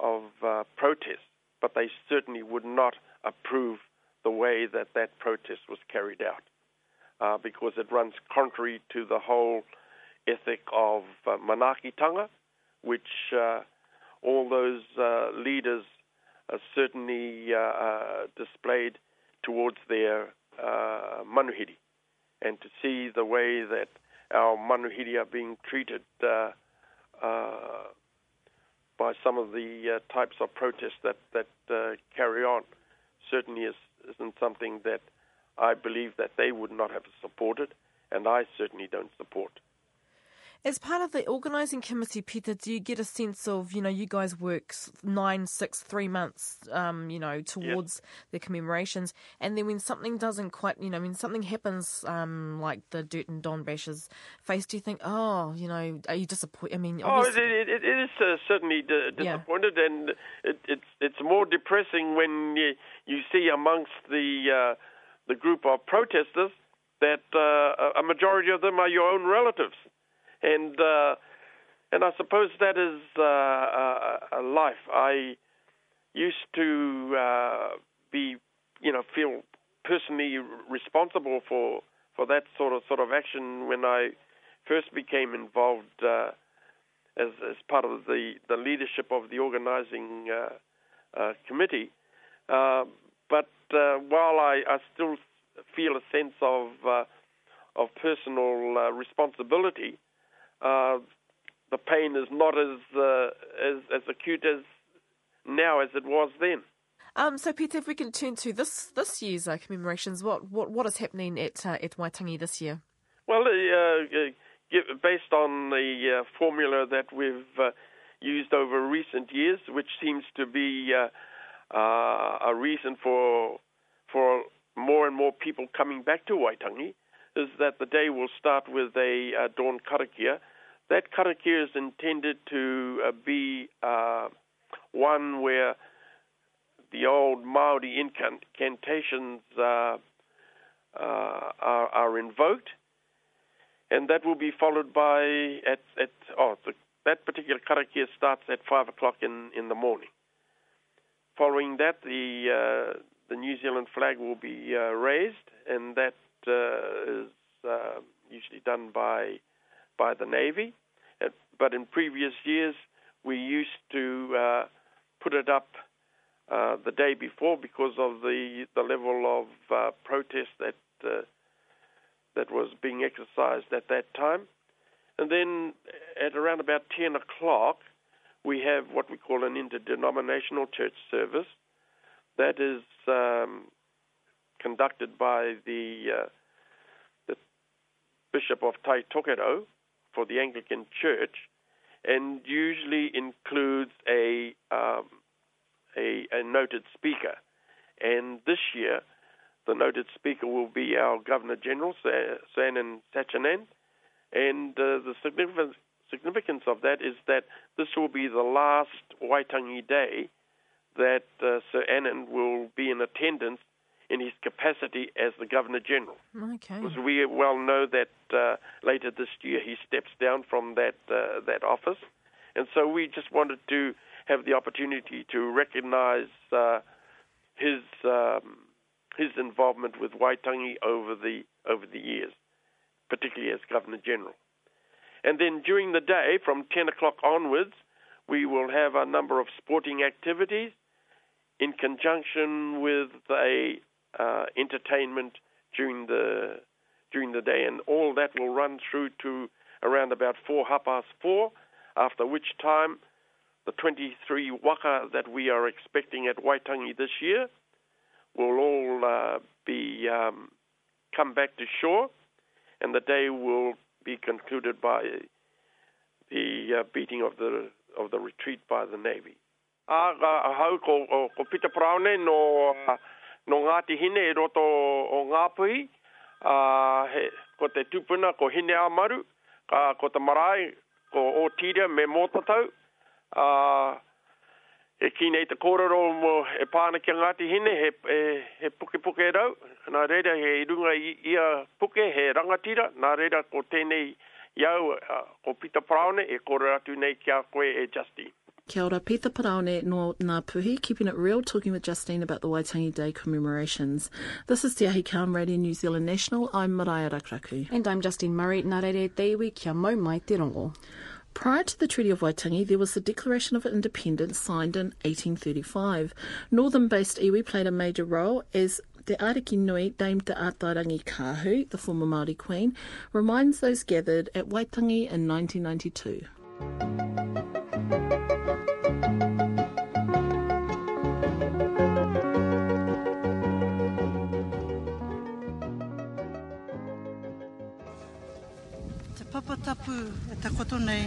of uh, protest, but they certainly would not approve the way that that protest was carried out because it runs contrary to the whole ethic of uh, manakitanga, which all those uh, leaders certainly uh, uh, displayed towards their uh, manuhiri. And to see the way that our manuhiri are being treated by some of the types of protests that, that carry on certainly is, isn't something that I believe that they would not have supported, and I certainly don't support. As part of the organising committee, Peter, do you get a sense of, you know, you guys work nine, six, three months, um, you know, towards the commemorations, and then when something doesn't quite, you know, when something happens, um, like the dirt and Don Brash's face, do you think, oh, you know, are you disappointed? I mean, Oh, it, it, it is uh, certainly d- Yeah. disappointed, and it, it's it's more depressing when you, you see amongst the uh, the group of protesters that uh, a majority of them are your own relatives, and uh, and I suppose that is uh, a, a life. I used to uh, be, you know, feel personally responsible for for that sort of sort of action when I first became involved. Uh, as, as part of the, the leadership of the organizing uh, uh, committee. Uh, but uh, while I, I still feel a sense of uh, of personal responsibility, uh, the pain is not as, uh, as as acute as now as it was then. um, so Peter, if we can turn to this this year's uh, commemorations, what, what what is happening at uh, at Waitangi this year? Well, uh, uh, based on the uh, formula that we've uh, used over recent years, which seems to be uh, uh, a reason for for more and more people coming back to Waitangi, is that the day will start with a uh, dawn karakia. That karakia is intended to uh, be uh, one where the old Maori incantations uh, uh, are, are invoked and that will be followed by at at oh the, that particular karakia starts at five o'clock in in the morning. Following that, the uh, the New Zealand flag will be raised, and that is uh, usually done by by the Navy. Uh, but in previous years, we used to uh, put it up uh, the day before because of the the level of uh, protest that. Uh, that was being exercised at that time. And then at around about 10 o'clock, we have what we call an interdenominational church service that is um, conducted by the, uh, the Bishop of Tai Tokerau for the Anglican Church and usually includes a, um, a, a noted speaker. And this year, the noted speaker will be our Governor General, Sa- Sanan Satyanand. And uh, the significance, significance of that is that this will be the last Waitangi Day that uh, Sir Anand will be in attendance in his capacity as the Governor General. Okay. Because we well know that uh, later this year he steps down from that uh, that office, and so we just wanted to have the opportunity to recognise uh, his um, his involvement with Waitangi over the over the years, particularly as Governor General. And then during the day, from 10 o'clock onwards, we will have a number of sporting activities in conjunction with a uh, entertainment during the during the day, and all that will run through to around about four half past four. After which time, the 23 waka that we are expecting at Waitangi this year will all uh, be um, come back to shore, and the day will be concluded by the uh, beating of the of the retreat by the Navy. A uh, ko, no Ngāti Hine e roto o Ngāpuhi, uh, he, ko te tupuna ko Hine Amaru, ka, ko te marae ko o me Mōtatau, uh, e kīnei te kōrero mo e pāna ki ngāti hine he, e, he puke puke rau. Nā reira he irunga i, ia puke he rangatira. Nā reira ko tēnei iau uh, ko Peter Praone e kōrero atu nei ki a koe e Justine. Kia ora, Peter Paraone no Ngā Puhi, keeping it real, talking with Justine about the Waitangi Day commemorations. This is Te Ahi Kaum Radio New Zealand National. I'm Maraia Rakuraku. And I'm Justine Murray. Nā reire te iwi kia mau mai te rongo. Prior to the Treaty of Waitangi, there was the Declaration of Independence signed in 1835. Northern based iwi played a major role as Te Arikinui, Dame Te Atairangikaahu, the former Māori Queen, reminds those gathered at Waitangi in 1992. E koto nei,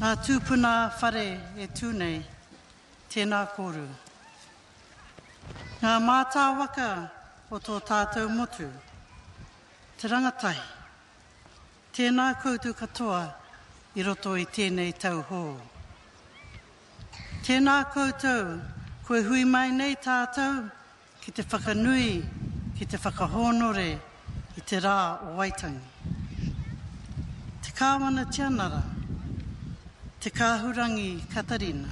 ngā tūpuna whare e tūnei, tēnā kōru. Ngā mātā waka o tō tātou motu, te rangatai, tēnā koutu katoa i roto i tēnei tau hō. Tēnā koutou, koe hui mai nei tātou, ki te whakanui, ki te whakahonore, i te rā o Waitangi. Kāwana tianara, te kāhurangi Katarina.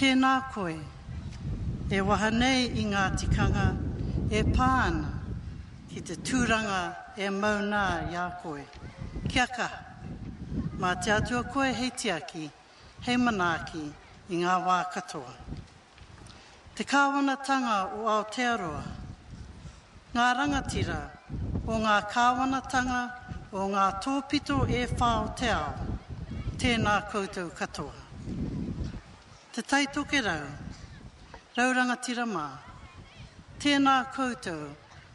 Tēnā koe, e waha nei i ngā tikanga, e pāna ki te tūranga e maunā i a koe. Kia kaha, mā te atua koe hei tiaki, hei manaaki i ngā wā katoa. Te kāwanatanga o Aotearoa, ngā rangatira o ngā kāwanatanga o ngā tōpito e whao te ao, tēnā koutou katoa. Te taitoke rau, raurangatira mā, tēnā koutou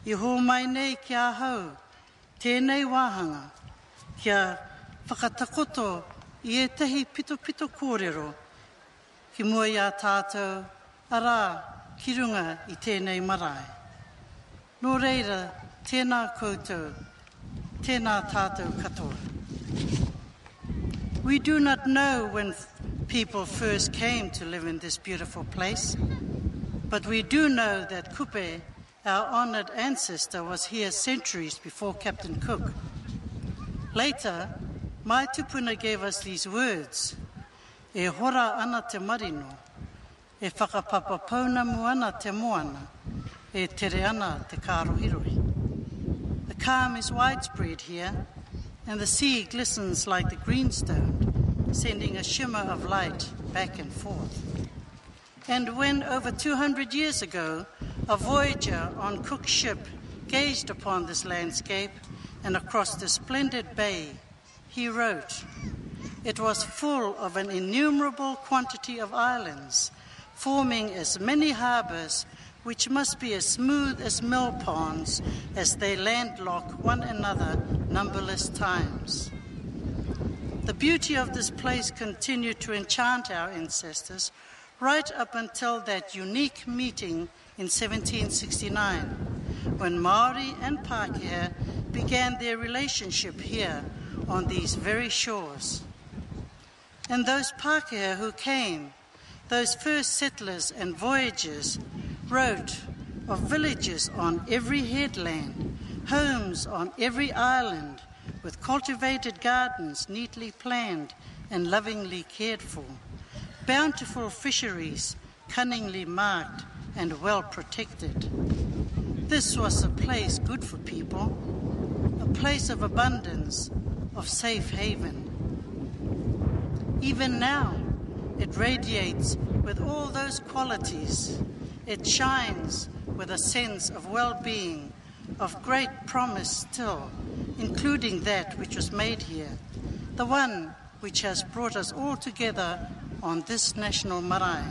i hō mai nei ki a hau, tēnei wāhanga, kia whakatakoto i e tehi pito pito kōrero, ki mua i a tātou, arā ki runga i tēnei marae. Nō reira, tēnā koutou, tēnā tātou katoa. We do not know when people first came to live in this beautiful place, but we do know that Kupe, our honoured ancestor, was here centuries before Captain Cook. Later, my Tupuna gave us these words, e hora ana te marino, e whakapapa pauna muana te moana, e tere ana te kārohiroi. Calm is widespread here, and the sea glistens like the greenstone, sending a shimmer of light back and forth. And when over 200 years ago, a voyager on Cook's ship gazed upon this landscape and across the splendid bay, he wrote, It was full of an innumerable quantity of islands, forming as many harbours which must be as smooth as mill ponds as they landlock one another numberless times. The beauty of this place continued to enchant our ancestors right up until that unique meeting in 1769, when Maori and Pākehā began their relationship here on these very shores. And those Pākehā who came, those first settlers and voyagers, wrote of villages on every headland, homes on every island, with cultivated gardens neatly planned and lovingly cared for, bountiful fisheries cunningly marked and well protected. This was a place good for people, a place of abundance, of safe haven. Even now, it radiates with all those qualities. It shines with a sense of well being, of great promise still, including that which was made here, the one which has brought us all together on this national marae.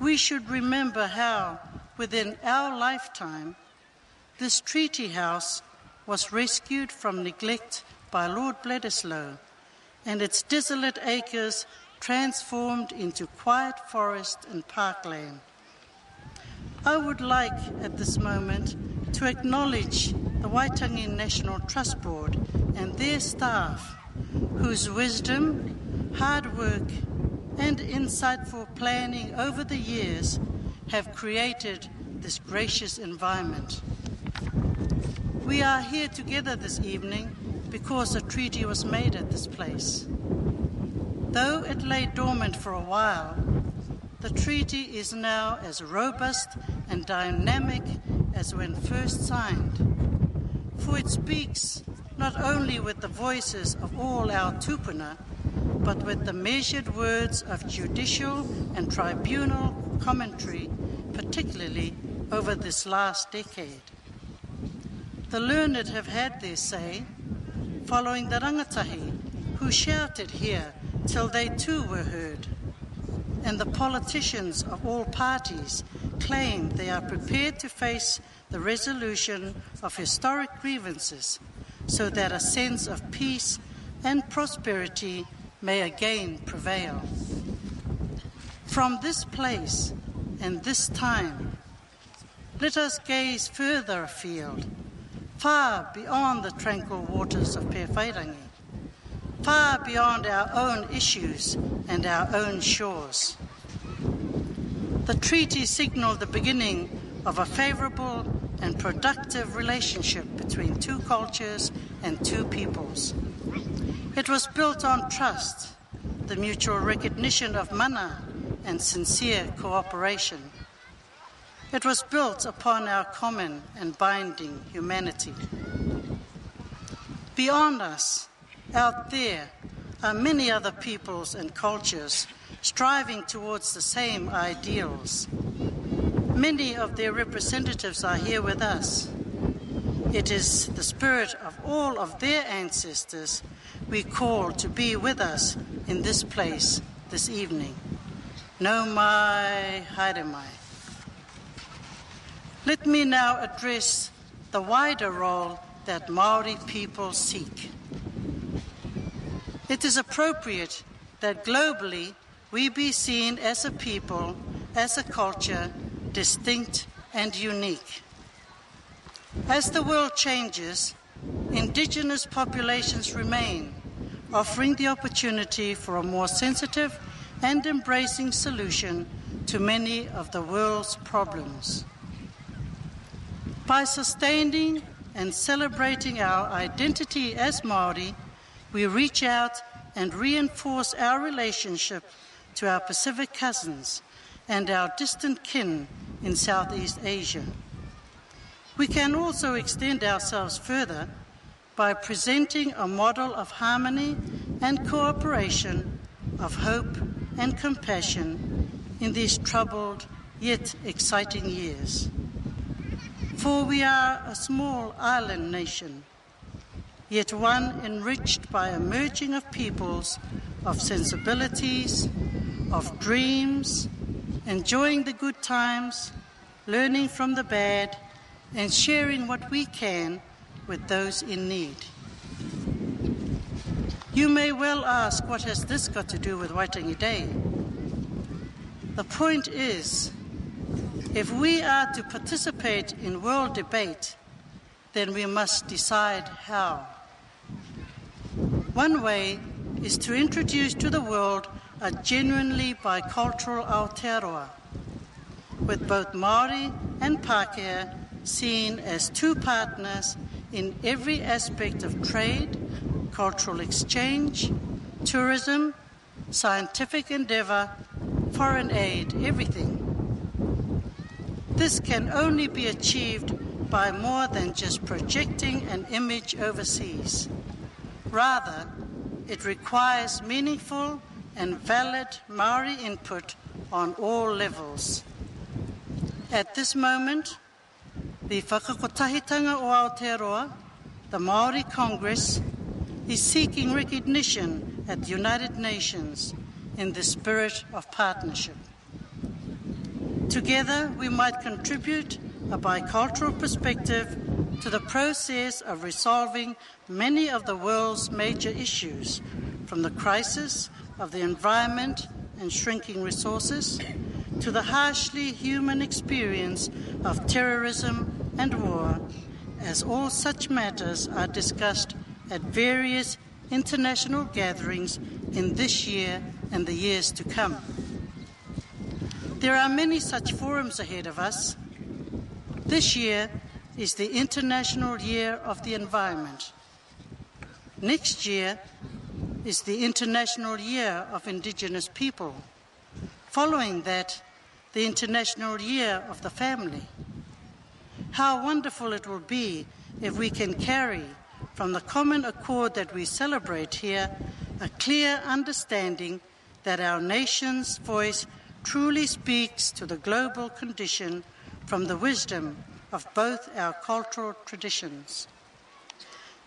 We should remember how, within our lifetime, this treaty house was rescued from neglect by Lord Bledisloe and its desolate acres transformed into quiet forest and parkland. I would like at this moment to acknowledge the Waitangi National Trust Board and their staff, whose wisdom, hard work, and insightful planning over the years have created this gracious environment. We are here together this evening because a treaty was made at this place. Though it lay dormant for a while, the treaty is now as robust and dynamic as when first signed, for it speaks not only with the voices of all our tupuna, but with the measured words of judicial and tribunal commentary, particularly over this last decade. The learned have had their say, following the rangatahi, who shouted here till they too were heard. And the politicians of all parties claim they are prepared to face the resolution of historic grievances so that a sense of peace and prosperity may again prevail. From this place and this time, let us gaze further afield far beyond the tranquil waters of Pewhairangi, far beyond our own issues and our own shores. The treaty signaled the beginning of a favourable and productive relationship between two cultures and two peoples. It was built on trust, the mutual recognition of mana, and sincere cooperation. It was built upon our common and binding humanity. Beyond us, out there, are many other peoples and cultures striving towards the same ideals. Many of their representatives are here with us. It is the spirit of all of their ancestors we call to be with us in this place this evening. No mai, haere mai. Let me now address the wider role that Maori people seek. It is appropriate that globally we be seen as a people, as a culture, distinct and unique. As the world changes, indigenous populations remain, offering the opportunity for a more sensitive and embracing solution to many of the world's problems. By sustaining and celebrating our identity as Maori, we reach out and reinforce our relationship to our Pacific cousins and our distant kin in Southeast Asia. We can also extend ourselves further by presenting a model of harmony and cooperation, of hope and compassion in these troubled yet exciting years. For we are a small island nation, yet one enriched by a merging of peoples, of sensibilities, of dreams, enjoying the good times, learning from the bad, and sharing what we can with those in need. You may well ask, what has this got to do with Waitangi Day? The point is, if we are to participate in world debate, then we must decide how. One way is to introduce to the world a genuinely bicultural Aotearoa, with both Maori and Pākehā seen as two partners in every aspect of trade, cultural exchange, tourism, scientific endeavour, foreign aid, everything. This can only be achieved by more than just projecting an image overseas. Rather, it requires meaningful and valid Maori input on all levels. At this moment, the Whakakotahitanga o Aotearoa, the Maori Congress, is seeking recognition at the United Nations in the spirit of partnership. Together, we might contribute a bicultural perspective to the process of resolving many of the world's major issues, from the crisis of the environment and shrinking resources to the harshly human experience of terrorism and war, as all such matters are discussed at various international gatherings in this year and the years to come. There are many such forums ahead of us. This year is the International Year of the Environment. Next year is the International Year of Indigenous People. Following that, the International Year of the Family. How wonderful it will be if we can carry from the common accord that we celebrate here a clear understanding that our nation's voice truly speaks to the global condition from the wisdom of both our cultural traditions.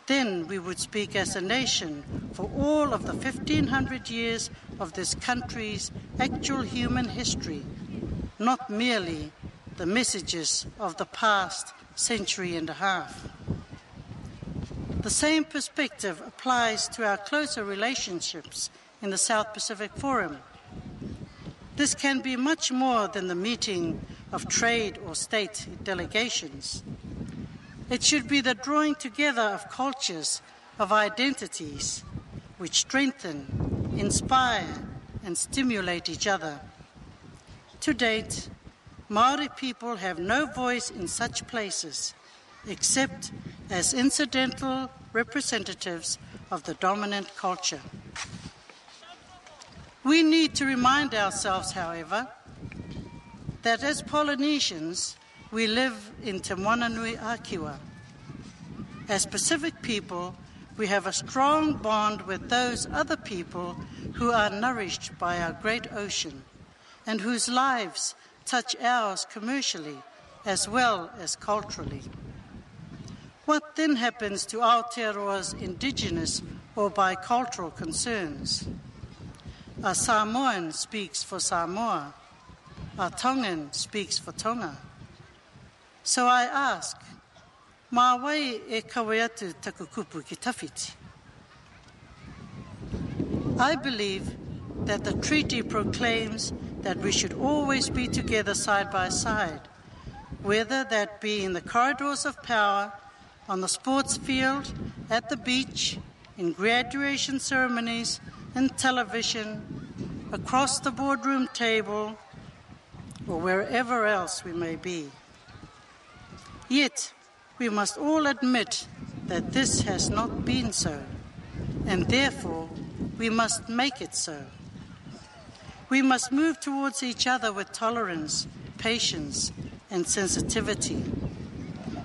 Then we would speak as a nation for all of the 1500 years of this country's actual human history, not merely the messages of the past century and a half. The same perspective applies to our closer relationships in the South Pacific Forum. This can be much more than the meeting of trade or state delegations. It should be the drawing together of cultures, of identities, which strengthen, inspire, and stimulate each other. To date, Maori people have no voice in such places except as incidental representatives of the dominant culture. We need to remind ourselves, however, that as Polynesians, we live in Te Moananui-a-Kiwa. As Pacific people, we have a strong bond with those other people who are nourished by our great ocean and whose lives touch ours commercially as well as culturally. What then happens to Aotearoa's indigenous or bicultural concerns? A Samoan speaks for Samoa. A Tongan speaks for Tonga. So I ask, mā wai e kawe taku kupu ki tawhiti? I believe that the treaty proclaims that we should always be together side by side, whether that be in the corridors of power, on the sports field, at the beach, in graduation ceremonies, in television, across the boardroom table, or wherever else we may be. Yet, we must all admit that this has not been so, and therefore we must make it so. We must move towards each other with tolerance, patience, and sensitivity,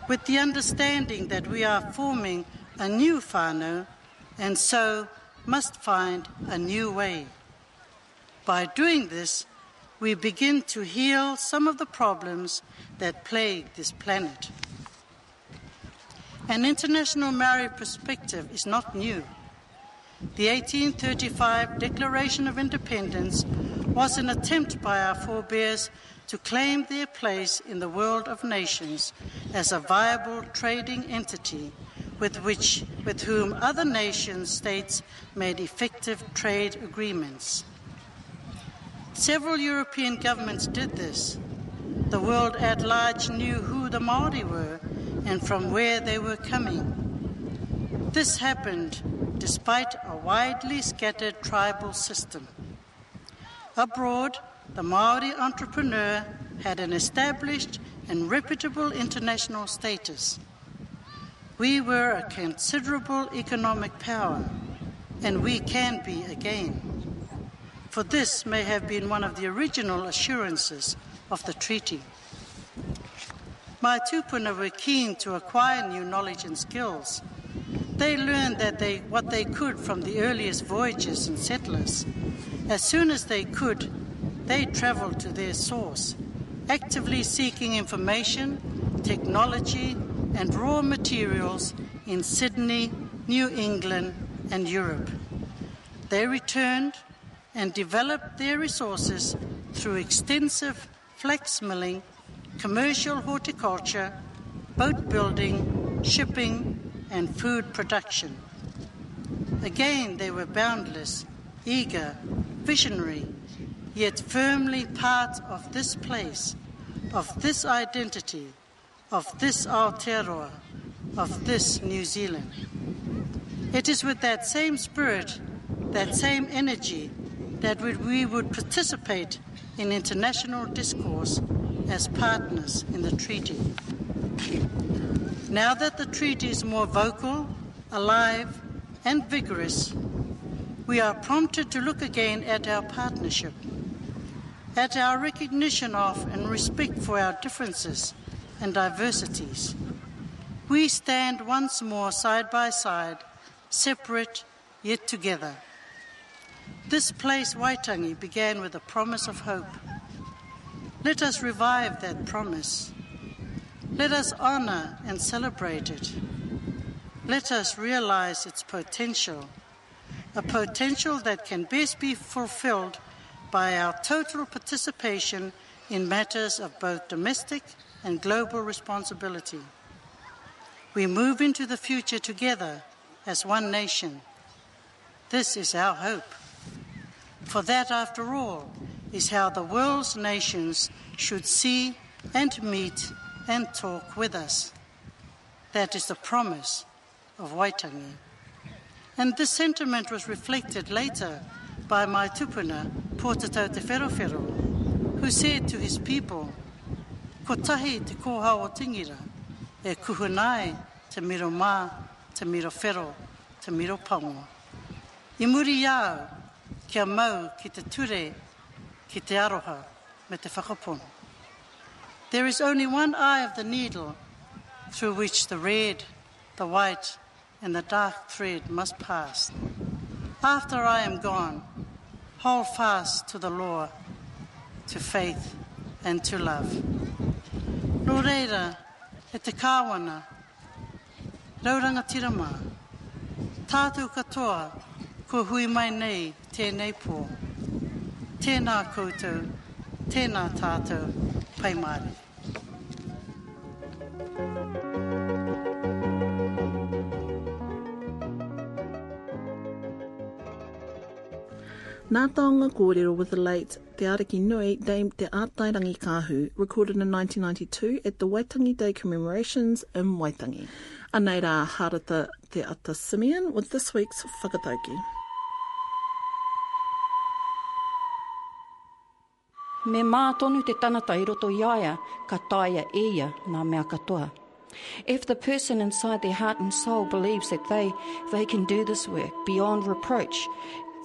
with the understanding that we are forming a new whānau and so must find a new way. By doing this, we begin to heal some of the problems that plague this planet. An international Maori perspective is not new. The 1835 Declaration of Independence was an attempt by our forebears to claim their place in the world of nations as a viable trading entity with, which, with whom other nation states made effective trade agreements. Several European governments did this. The world at large knew who the Maori were and from where they were coming. This happened despite a widely scattered tribal system. Abroad, the Maori entrepreneur had an established and reputable international status. We were a considerable economic power, and we can be again. For this may have been one of the original assurances of the treaty. My tupuna were keen to acquire new knowledge and skills. They learned that they, what they could from the earliest voyagers and settlers. As soon as they could, they traveled to their source, actively seeking information, technology, and raw materials in Sydney, New England, and Europe. They returned and developed their resources through extensive flax milling, commercial horticulture, boat building, shipping, and food production. Again, they were boundless, eager, visionary, yet firmly part of this place, of this identity, of this Aotearoa, of this New Zealand. It is with that same spirit, that same energy, that we would participate in international discourse as partners in the treaty. Now that the treaty is more vocal, alive, and vigorous, we are prompted to look again at our partnership, at our recognition of and respect for our differences and diversities. We stand once more side by side, separate yet together. This place, Waitangi, began with a promise of hope. Let us revive that promise. Let us honor and celebrate it. Let us realize its potential, a potential that can best be fulfilled by our total participation in matters of both domestic and global responsibility. We move into the future together as one nation. This is our hope. For that, after all, is how the world's nations should see and meet and talk with us. That is the promise of Waitangi. And this sentiment was reflected later by my tupuna, Pōtatau Te Wherowhero, who said to his people, Ko tahi te kōha o tingira, e kuhunai te miro mā, te miro whero, te miro pango. I muri iau, kia mau ki te ture, ki te aroha, me te whakapono. There is only one eye of the needle through which the red, the white, and the dark thread must pass. After I am gone, hold fast to the law, to faith, and to love. Nō reira, e te kāwana, rauranga tirama, tātou katoa, ko hui mai nei tēnei pō. Tēnā koutou, tēnā tātou, pai māre. Nā taonga kōrero with the late Te Ariki Nui Dame Te Ātairangi Kāhu, recorded in 1992 at the Waitangi Day commemorations in Waitangi. Anei rā harata Te Ata Simeon with this week's whakatauki. Me mā tonu te tanata i roto i aia, ka taia ia nā mea katoa. If the person inside their heart and soul believes that they, they can do this work beyond reproach,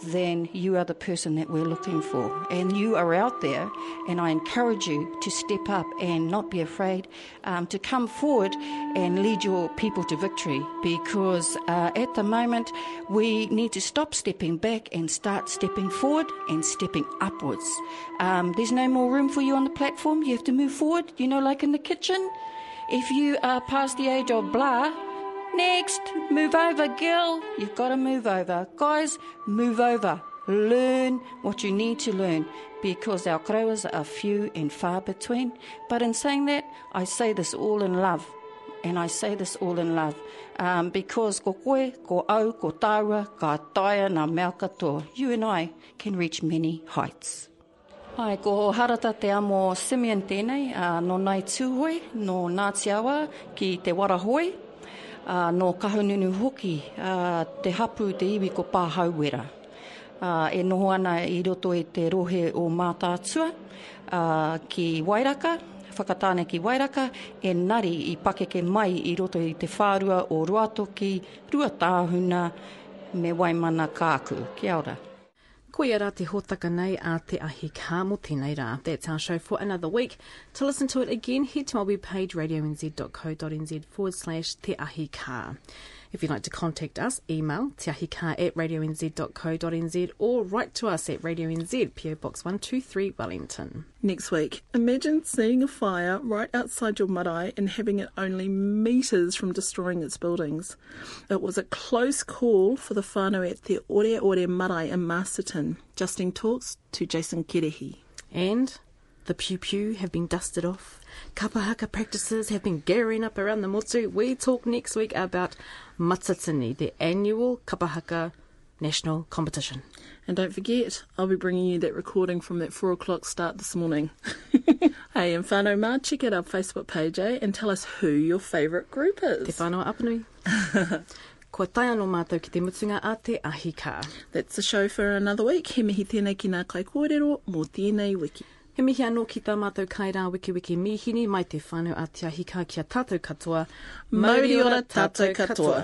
then you are the person that we're looking for. And you are out there, and I encourage you to step up and not be afraid um, to come forward and lead your people to victory because uh, at the moment we need to stop stepping back and start stepping forward and stepping upwards. Um, there's no more room for you on the platform, you have to move forward, you know, like in the kitchen. If you are past the age of blah, Next, move over, girl. You've got to move over. Guys, move over. Learn what you need to learn because our growers are few and far between. But in saying that, I say this all in love. And I say this all in love um, because ko koe, ko au, ko taua, ka taia na mea katoa. You and I can reach many heights. Ai, ko harata te amo Simeon tēnei, uh, no nai tūhoe, no Ngāti Awa, ki te Warahoi, uh, no kahununu hoki uh, te hapu te iwi ko pāhauera. Uh, e noho ana i roto e te rohe o mātātua uh, ki Wairaka, whakatāne ki Wairaka, e nari i pakeke mai i roto i te whārua o Ruatoki, Ruatāhuna, me Waimana Kāku. Kia ora. Ko rā te hōtaka nei a te ahi kā mo tēnei rā. That's our show for another week. To listen to it again, head to our webpage radionz.co.nz forward slash te ahi kā. If you'd like to contact us, email teahika at radionz.co.nz or write to us at Radio NZ, PO Box 123 Wellington. Next week, imagine seeing a fire right outside your marae and having it only metres from destroying its buildings. It was a close call for the whānau at the Ore Ore Marae in Masterton. Justine talks to Jason Kerehi. And The piupiu have been dusted off. Kapahaka practices have been gearing up around the motu. We talk next week about Matatini, the annual Kapahaka national competition. And don't forget, I'll be bringing you that recording from that four o'clock start this morning. hey, and whānau mā, check out our Facebook page, eh, and tell us who your favourite group is. Te whānau apanui. Ko tai anō mātou ki te mutunga a te ahika. That's the show for another week. He mihi tēnei ki ngā kai kōrero mō tēnei wiki. He mihi anō ki tā mātou kairā wiki wiki mihini mai te whānau a te ahika ki a tātou katoa. Mauri ora tātou katoa.